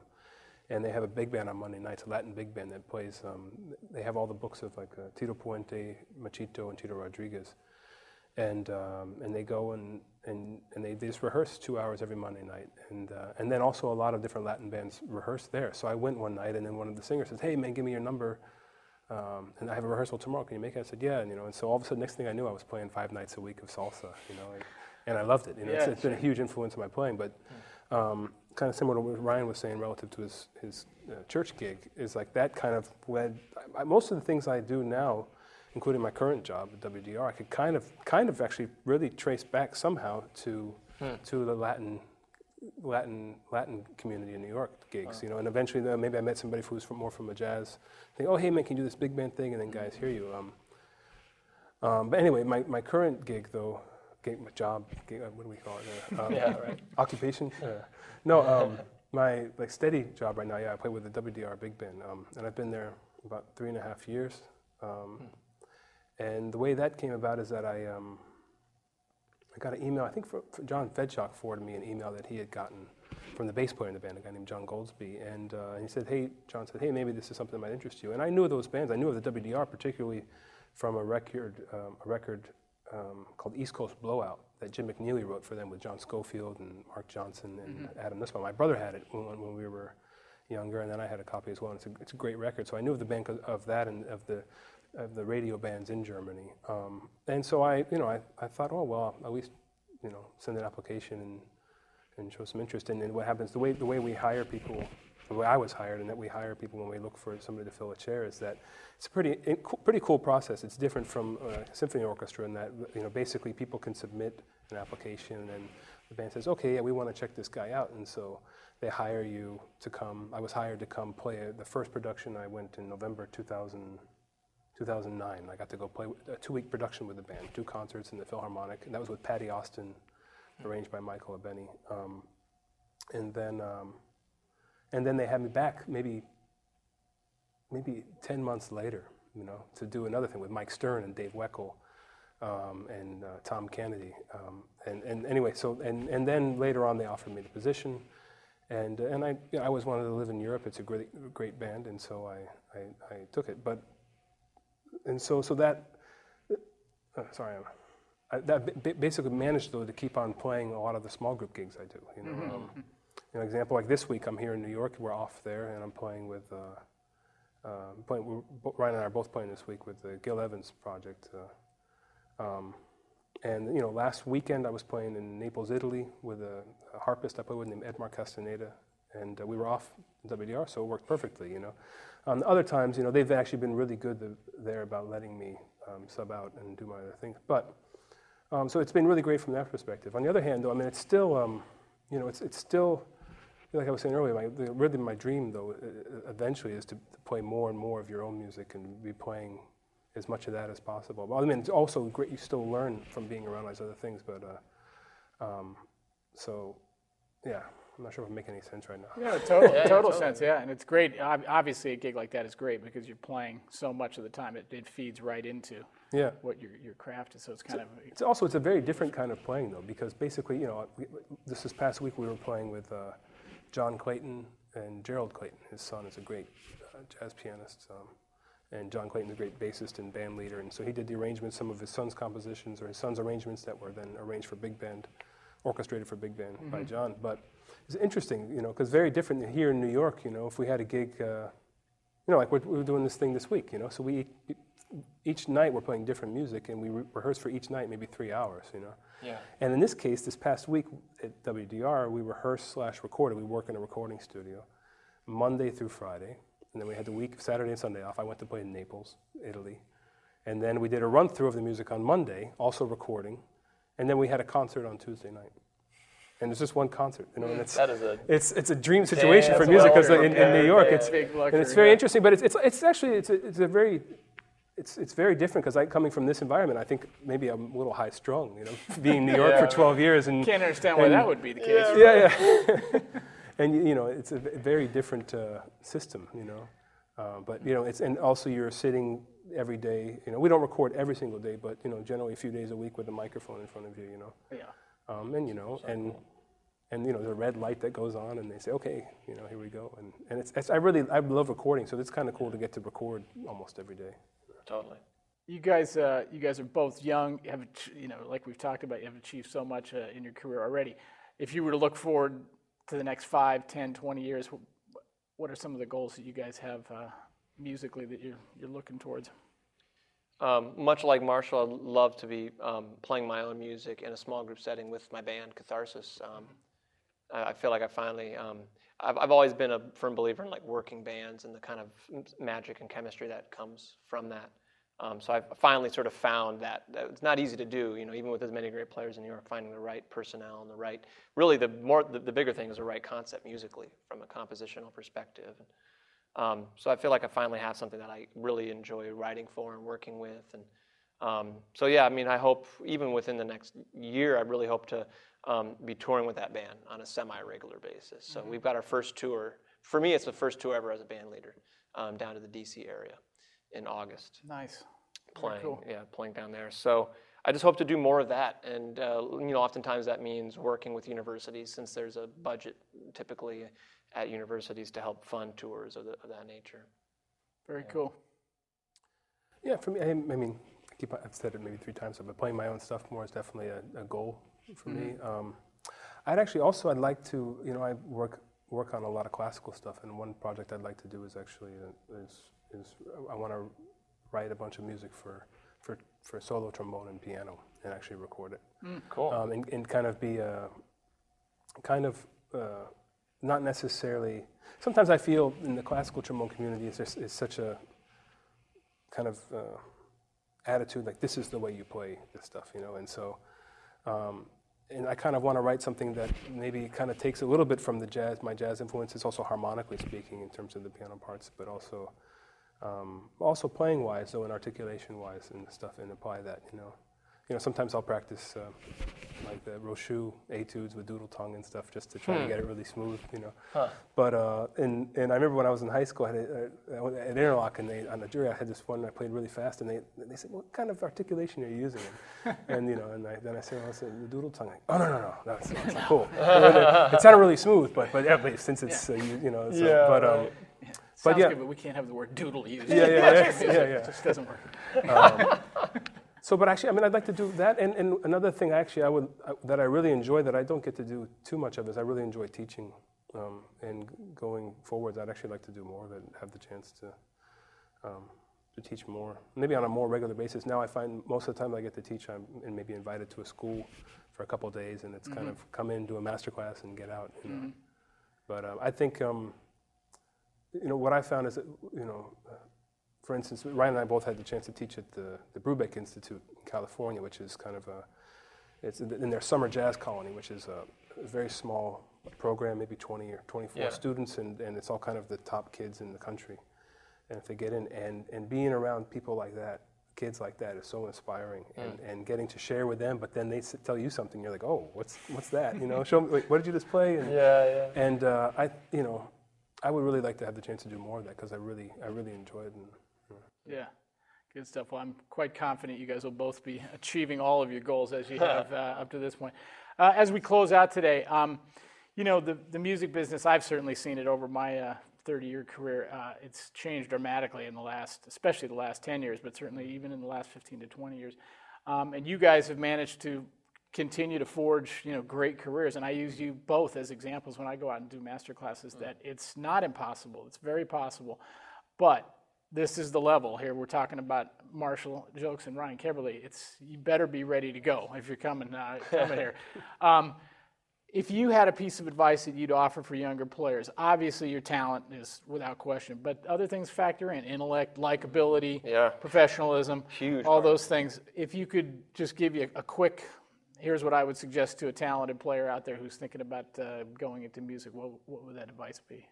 And they have a big band on Monday nights, a Latin big band that plays. Um, they have all the books of like uh, Tito Puente, Machito, and Tito Rodriguez and um, and they go and and, and they, they just rehearse two hours every Monday night, and uh, and then also a lot of different Latin bands rehearse there. So I went one night, and then one of the singers says, "Hey man, give me your number." Um, and I have a rehearsal tomorrow. Can you make it? I said, "Yeah." And you know, and so all of a sudden, next thing I knew, I was playing five nights a week of salsa. You know, like, and I loved it. You know, it's, Yeah, it's been a huge influence on my playing. But um, kind of similar to what Ryan was saying relative to his his uh, church gig is like that kind of led. I, I, most of the things I do now including my current job at WDR, I could kind of, kind of actually really trace back somehow to, to the Latin, Latin, Latin community in New York gigs, you know. And eventually, though, maybe I met somebody who was from, more from a jazz thing. Oh, hey man, can you do this big band thing? And then guys hear you. Um, um, but anyway, my, my current gig though, gig, my job, gig, uh, what do we call it? Uh, um, Yeah, right. Occupation? Uh, no, um, my like steady job right now. Yeah, I play with the WDR big band, um, and I've been there about three and a half years. Um, and the way that came about is that I, um, I got an email. I think for, for John Fedchock forwarded me an email that he had gotten from the bass player in the band, a guy named John Goldsby, and uh, he said, "Hey, John said, hey, maybe this is something that might interest you." And I knew of those bands. I knew of the WDR particularly from a record, um, a record um, called East Coast Blowout that Jim McNeely wrote for them with John Scofield and Marc Johnson and Adam Nussbaum. My brother had it when, when we were younger, and then I had a copy as well. And it's a, it's a great record. So I knew of the band of that and of the of the radio bands in Germany. Um, and so I, you know, I, I thought, oh well, at least you know, send an application and and show some interest. And then what happens, the way, the way we hire people, the way I was hired and that we hire people when we look for somebody to fill a chair is that it's a pretty, it, pretty cool process. It's different from a symphony orchestra in that, you know, basically people can submit an application and the band says, okay, yeah, we want to check this guy out. And so they hire you to come. I was hired to come play a, the first production I went in November 2000, 2009. I got to go play a two-week production with the band, two concerts in the Philharmonic, and that was with Patti Austin, arranged by Michael Abene. Um, and then, um, and then they had me back maybe, maybe 10 months later, you know, to do another thing with Mike Stern and Dave Weckl um, and uh, Tom Kennedy. Um, and, and anyway, so, and, and then later on they offered me the position. And, and I, you know, I always wanted to live in Europe. It's a great, great band, and so I, I, I took it. But and so so that uh, sorry, I'm- I, that ba- basically managed though to keep on playing a lot of the small group gigs I do. You know, um, you know, example like this week I'm here in New York. We're off there, and I'm playing with. Uh, uh, playing, we're, Ryan and I are both playing this week with the Gil Evans project. Uh, um, and you know, last weekend I was playing in Naples, Italy, with a, a harpist I played with named Edmar Castaneda, and uh, we were off WDR, so it worked perfectly. You know, um, other times, you know, they've actually been really good th- there about letting me um, sub out and do my other things. But um, so it's been really great from that perspective. On the other hand, though, I mean, it's still, um, you know, it's it's still like I was saying earlier. My, the, really, my dream though, eventually, is to, play more and more of your own music and be playing as much of that as possible. But I mean, it's also great. You still learn from being around these other things. But uh, um, so, yeah, I'm not sure if I'm making any sense right now. Yeah, total, Yeah, yeah, total totally. sense. Yeah, and it's great. Obviously, a gig like that is great because you're playing so much of the time. It, it feeds right into Yeah. what your your craft is. So it's kind of It's also it's a very different kind of playing though, because basically, you know, we, this this past week we were playing with uh, John Clayton and Gerald Clayton. His son is a great uh, jazz pianist, um, and John Clayton is a great bassist and band leader. And so he did the arrangements, some of his son's compositions or his son's arrangements that were then arranged for big band, orchestrated for big band by John. But it's interesting, you know, because very different here in New York. You know, if we had a gig. Uh, you know, like we're, we're doing this thing this week, you know, so we, each night we're playing different music and we re- rehearse for each night maybe three hours, you know. Yeah. And in this case, this past week at WDR, we rehearsed slash recorded. We work in a recording studio Monday through Friday. And then we had the week, of Saturday and Sunday off. I went to play in Naples, Italy. And then we did a run through of the music on Monday, also recording. And then we had a concert on Tuesday night. And it's just one concert, you know, and it's, That is a it's, it's a dream situation Damn, for music because in, in New York, yeah. it's, Big and it's very yeah. interesting, but it's, it's, it's actually, it's a, it's a very, it's, it's very different because I, coming from this environment, I think maybe I'm a little high strung, you know, being in New York for 12 years and can't understand why and- that would be the case. yeah, yeah. and you you know, it's a very different uh, system, you know. Uh, but you know, it's and also you're sitting every day. You know, we don't record every single day, but you know, generally a few days a week with a microphone in front of you. You know, Yeah. um, and you know, and and you know, there's a red light that goes on, and they say, okay, you know, here we go. And and it's, it's I really I love recording, so it's kind of cool to get to record almost every day. totally. You guys, uh, you guys are both young. You have, you know, like we've talked about, you have achieved so much uh, in your career already. If you were to look forward to the next 5, 10, 20 years, what are some of the goals that you guys have uh, musically that you're, you're looking towards? Um, much like Marshall, I'd love to be um, playing my own music in a small group setting with my band, Catharsis. Um, I, I feel like I finally, um, I've, I've always been a firm believer in like working bands and the kind of magic and chemistry that comes from that. Um, so I've finally sort of found that, that it's not easy to do, you know, even with as many great players in New York, finding the right personnel and the right, really the more, the, the bigger thing is the right concept musically from a compositional perspective. Um, so I feel like I finally have something that I really enjoy writing for and working with. And um, so yeah, I mean, I hope even within the next year, I really hope to um, be touring with that band on a semi-regular basis. So we've got our first tour. For me, it's the first tour ever as a band leader um, down to the DC area in August Nice. playing cool. yeah playing down there so i just hope to do more of that and uh, you know oftentimes that means working with universities since there's a budget typically at universities to help fund tours of, the, of that nature Very cool. Yeah, for me, I, I mean, I keep, I've said it maybe three times, but playing my own stuff more is definitely a, a goal for me. Um, I'd actually also, I'd like to, you know, I work work on a lot of classical stuff, and one project I'd like to do is actually uh, is is I want to write a bunch of music for for for solo trombone and piano, and actually record it, cool um, and, and kind of be a kind of uh, not necessarily. Sometimes I feel in the classical trombone community, it's just it's such a kind of uh, attitude like this is the way you play this stuff, you know. And so, um, and I kind of want to write something that maybe kind of takes a little bit from the jazz, my jazz influences, also harmonically speaking in terms of the piano parts, but also um, also playing wise, though, and articulation wise and stuff, and apply that, you know. You know, sometimes I'll practice uh, like the Rochut etudes with doodle tongue and stuff just to try to get it really smooth, you know. Huh. But uh, and and I remember when I was in high school, I had a, uh, at Interlochen, and they on the jury I had this one I played really fast, and they they said, "What kind of articulation are you using?" And, and you know, and I, then I said, "Well, I said the doodle tongue." Like, oh no no no, that's, that's not cool. it sounded really smooth, but but yeah, but since it's uh, you, you know, so, Yeah, but um, right. Sounds yeah. good, but we can't have the word doodle used. Yeah, yeah, yeah, yeah, yeah. It just doesn't work. So, but actually, I mean, I'd like to do that. And, and another thing, actually, I would I, that I really enjoy that I don't get to do too much of is I really enjoy teaching. Um, and going forwards, I'd actually like to do more of it. Have the chance to um, to teach more, maybe on a more regular basis. Now I find most of the time I get to teach, I'm and maybe invited to a school for a couple of days, and it's kind of come in, do a master class, and get out. You know? But um, I think um, you know what I found is that you know. Uh, for instance, Ryan and I both had the chance to teach at the, the Brubeck Institute in California, which is kind of a, it's in their summer jazz colony, which is a, very small program, maybe 20 or 24 Yeah. students, and, and it's all kind of the top kids in the country. And if they get in, and, and being around people like that, kids like that, is so inspiring, and, and getting to share with them, but then they s- tell you something, you're like, oh, what's, what's that? You know, show me, wait, what did you just play? And, Yeah, yeah. and uh, I, you know, I would really like to have the chance to do more of that because I really, I really enjoy it. And, Yeah, good stuff. Well, I'm quite confident you guys will both be achieving all of your goals as you have uh, up to this point. Uh, as we close out today, um, you know, the, the music business, I've certainly seen it over my uh, 30 year career. Uh, it's changed dramatically in the last, especially the last 10 years, but certainly even in the last 15 to 20 years. Um, and you guys have managed to continue to forge, you know, great careers. And I use you both as examples when I go out and do master classes that it's not impossible. It's very possible. But this is the level here. We're talking about Marshall Gilkes and Ryan Keberle. It's you better be ready to go if you're coming uh, coming here. Um, if you had a piece of advice that you'd offer for younger players, obviously your talent is without question, but other things factor in: intellect, likability, Yeah. professionalism, Huge all part. those things. If you could just give you a, a quick, here's what I would suggest to a talented player out there who's thinking about uh, going into music. What, what would that advice be?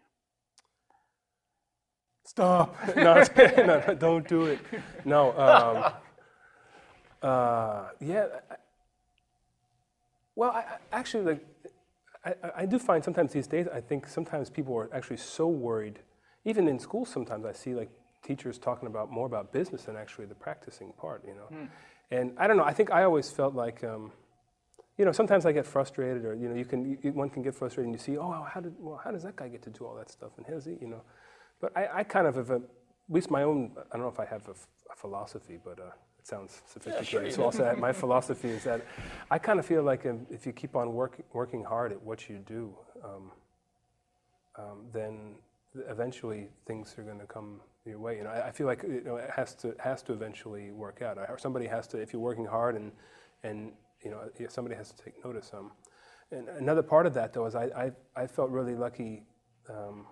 Stop. no, no, no, don't do it. No. Um, uh, yeah. I- Well, I, I- actually, like, I, I- do find sometimes these days, I think sometimes people are actually so worried. Even in school, sometimes I see like teachers talking about more about business than actually the practicing part. You know, and I don't know. I think I always felt like. Um, you know, sometimes I get frustrated, or you know, you can you, one can get frustrated, and you see, oh, how did well, how does that guy get to do all that stuff, and how does he, you know? But I, I kind of have a, at least my own. I don't know if I have a, philosophy, but uh, it sounds sophisticated. you so I'll say my philosophy is that I kind of feel like if, if you keep on work, working hard at what you do, um, um, then eventually things are going to come your way. You know, I, I feel like you know, it has to has to eventually work out. Or somebody has to, if you're working hard and and you know, somebody has to take notice. Um, and another part of that though is I I, I felt really lucky. Um,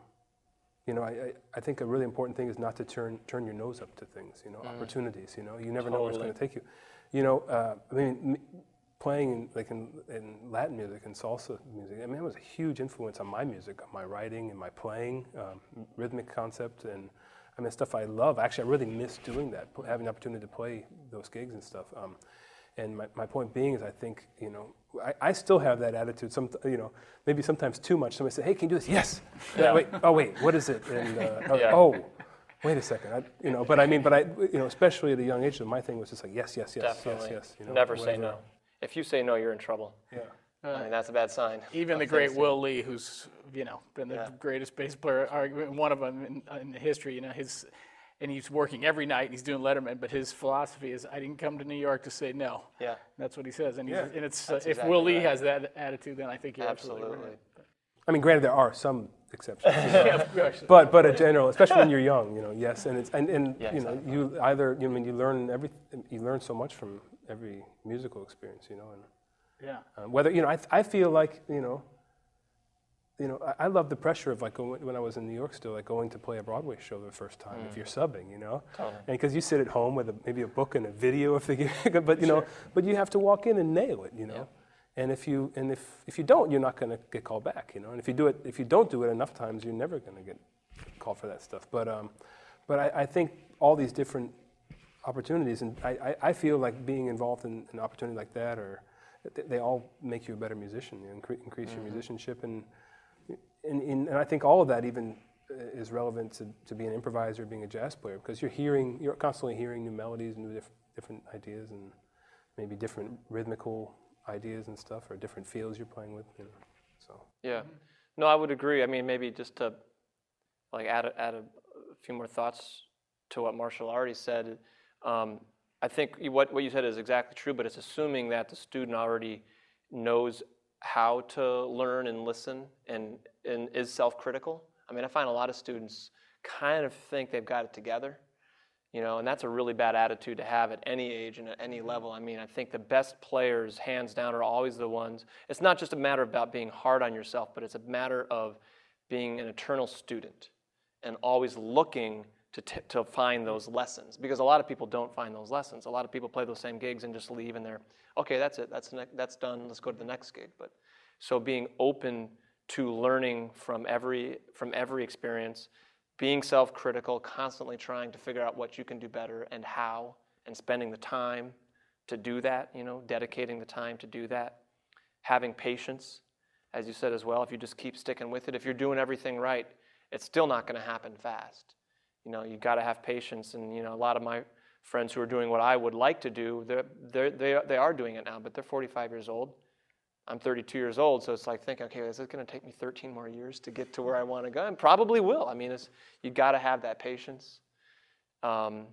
you know, I, I, think a really important thing is not to turn turn your nose up to things. You know, opportunities. You know, you never know where it's going to take you. You know, uh, I mean, m- playing in, like in, in Latin music and salsa music. I mean, it was a huge influence on my music, on my writing and my playing, um, rhythmic concept, and I mean, stuff I love. Actually, I really miss doing that, having the opportunity to play those gigs and stuff. Um, and my, my point being is, I think you know, I, I still have that attitude. Some, you know, maybe sometimes too much. Somebody say, "Hey, can you do this?" Yes. Yeah. Wait. Oh, wait. What is it? And uh, oh, Yeah. oh, wait a second. I, you know, but I mean, but I, you know, especially at a young age, my thing was just like, yes, yes, yes, Definitely. yes, yes. You know, Never say no. If you say no, you're in trouble. Yeah. I mean, that's a bad sign. Even the great things to- Will Lee, who's you know been the Yeah. greatest bass player, arguably one of them in, in history. You know his, and he's working every night. and He's doing Letterman, but his philosophy is, "I didn't come to New York to say no." Yeah, That's what he says, and, he's, Yeah. and it's uh, if exactly Will Lee right. has that attitude, then I think you're absolutely, absolutely. right. I mean, granted, there are some exceptions, yeah, of course. but but in general, especially when you're young, you know, yes, and it's and, and Yeah, you know, exactly. you either you know, I mean you learn every you learn so much from every musical experience, you know, and yeah, uh, whether you know, I I feel like you know. You know, I, I love the pressure of like going, when I was in New York still, like going to play a Broadway show the first time if you're subbing, you know, Mm. Totally. and because you sit at home with a, maybe a book and a video of the gig, but you know, but you have to walk in and nail it, you know. And if you and if, if you don't, you're not going to get called back, you know. And if you do it, if you don't do it enough times, you're never going to get called for that stuff. But um, but I, I think all these different opportunities, and I, I, I feel like being involved in an opportunity like that, or th- they all make you a better musician, you incre- increase your musicianship, and, and and I think all of that even uh, is relevant to, to being an improviser, being a jazz player, because you're hearing, you're constantly hearing new melodies, new diff- different ideas, and maybe different rhythmical ideas and stuff, or different feels you're playing with, you know. So Yeah. No, I would agree. I mean, maybe just to like add a, add a few more thoughts to what Marshall already said. Um, I think what, what you said is exactly true, but it's assuming that the student already knows how to learn and listen and, and is self-critical. I mean, I find a lot of students kind of think they've got it together, you know, and that's a really bad attitude to have at any age and at any mm-hmm. level. I mean, I think the best players, hands down, are always the ones. It's not just a matter about being hard on yourself, but it's a matter of being an eternal student and always looking to, t- to find those lessons because a lot of people don't find those lessons. A lot of people play those same gigs and just leave and they're, okay, that's it, that's, ne- that's done, let's go to the next gig. But so being open to learning from every, from every experience, being self critical, constantly trying to figure out what you can do better and how, and spending the time to do that, you know, dedicating the time to do that, having patience, as you said as well, if you just keep sticking with it, if you're doing everything right, it's still not going to happen fast. You know, you got to have patience. And, you know, a lot of my friends who are doing what I would like to do, they're, they're, they, are, they are doing it now, but they're 45 years old. I'm 32 years old, so it's like thinking, okay, is it going to take me 13 more years to get to where I want to go? And probably will. I mean, it's, you got to have that patience. Um,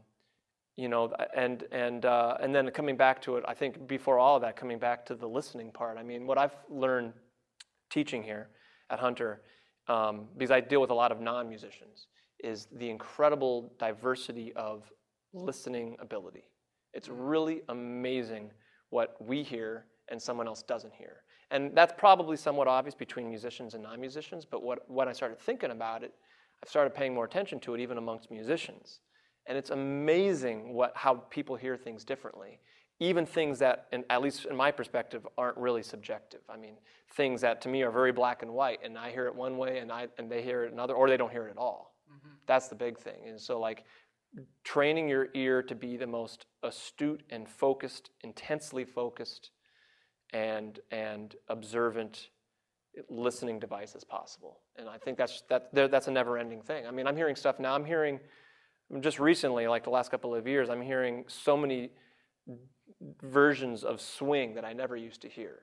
you know, and and uh, and then coming back to it, I think before all of that, coming back to the listening part. I mean, what I've learned teaching here at Hunter, um, because I deal with a lot of non-musicians, is the incredible diversity of listening ability. It's mm. really amazing what we hear and someone else doesn't hear. And that's probably somewhat obvious between musicians and non-musicians, but what, when I started thinking about it, I started paying more attention to it even amongst musicians. And it's amazing what, how people hear things differently. Even things that, in, at least in my perspective, aren't really subjective. I mean, things that to me are very black and white, and I hear it one way and, I, and they hear it another, or they don't hear it at all. That's the big thing. And so, like, training your ear to be the most astute and focused, intensely focused, and, and observant listening device as possible. And I think that's, that, that's a never ending thing. I mean, I'm hearing stuff now, I'm hearing just recently, like the last couple of years, I'm hearing so many versions of swing that I never used to hear.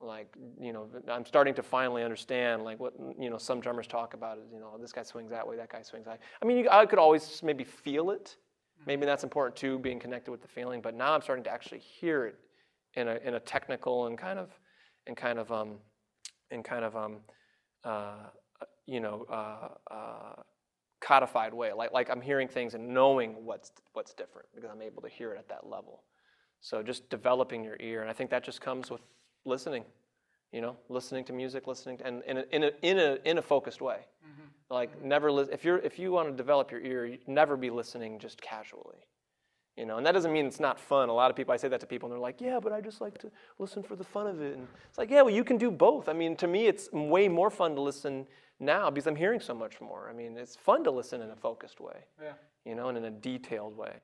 Like, you know, I'm starting to finally understand, like, what, you know, some drummers talk about is, you know, this guy swings that way, that guy swings that I mean, you, I could always maybe feel it. Maybe that's important too, being connected with the feeling. But now I'm starting to actually hear it in a, in a technical and kind of, and kind of, um, in kind of, um, uh, you know, uh, uh, codified way. Like, like I'm hearing things and knowing what's, what's different because I'm able to hear it at that level. So just developing your ear, and I think that just comes with listening. You know, listening to music, listening to, and in a, in a, in a, in a focused way. Mm-hmm. Like never, li- if you're if you want to develop your ear, never be listening just casually. You know, and that doesn't mean it's not fun. A lot of people, I say that to people, and they're like, "Yeah, but I just like to listen for the fun of it." And it's like, yeah, well, you can do both. I mean, to me, it's way more fun to listen now because I'm hearing so much more. I mean, it's fun to listen in a focused way. Yeah. You know, and in a detailed way.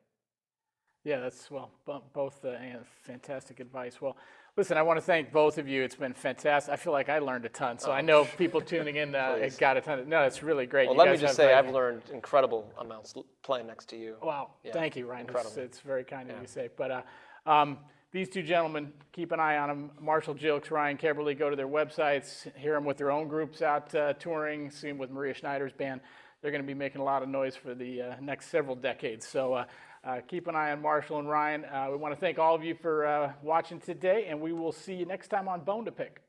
Yeah, that's well, both uh, fantastic advice. Well, listen, I want to thank both of you. It's been fantastic. I feel like I learned a ton, so oh. I know people tuning in uh, got a ton. Of, no, it's really great. Well, you let me just say, I've learned incredible amounts playing next to you. Wow, yeah. thank you, Ryan. Incredible. It's, it's very kind of yeah. you to say. But uh, um, these two gentlemen, keep an eye on them. Marshall Gilkes, Ryan Keberle, go to their websites, hear them with their own groups out uh, touring, see them with Maria Schneider's band. They're going to be making a lot of noise for the uh, next several decades. So uh, uh, keep an eye on Marshall and Ryan. Uh, we want to thank all of you for uh, watching today, and we will see you next time on Bone to Pick.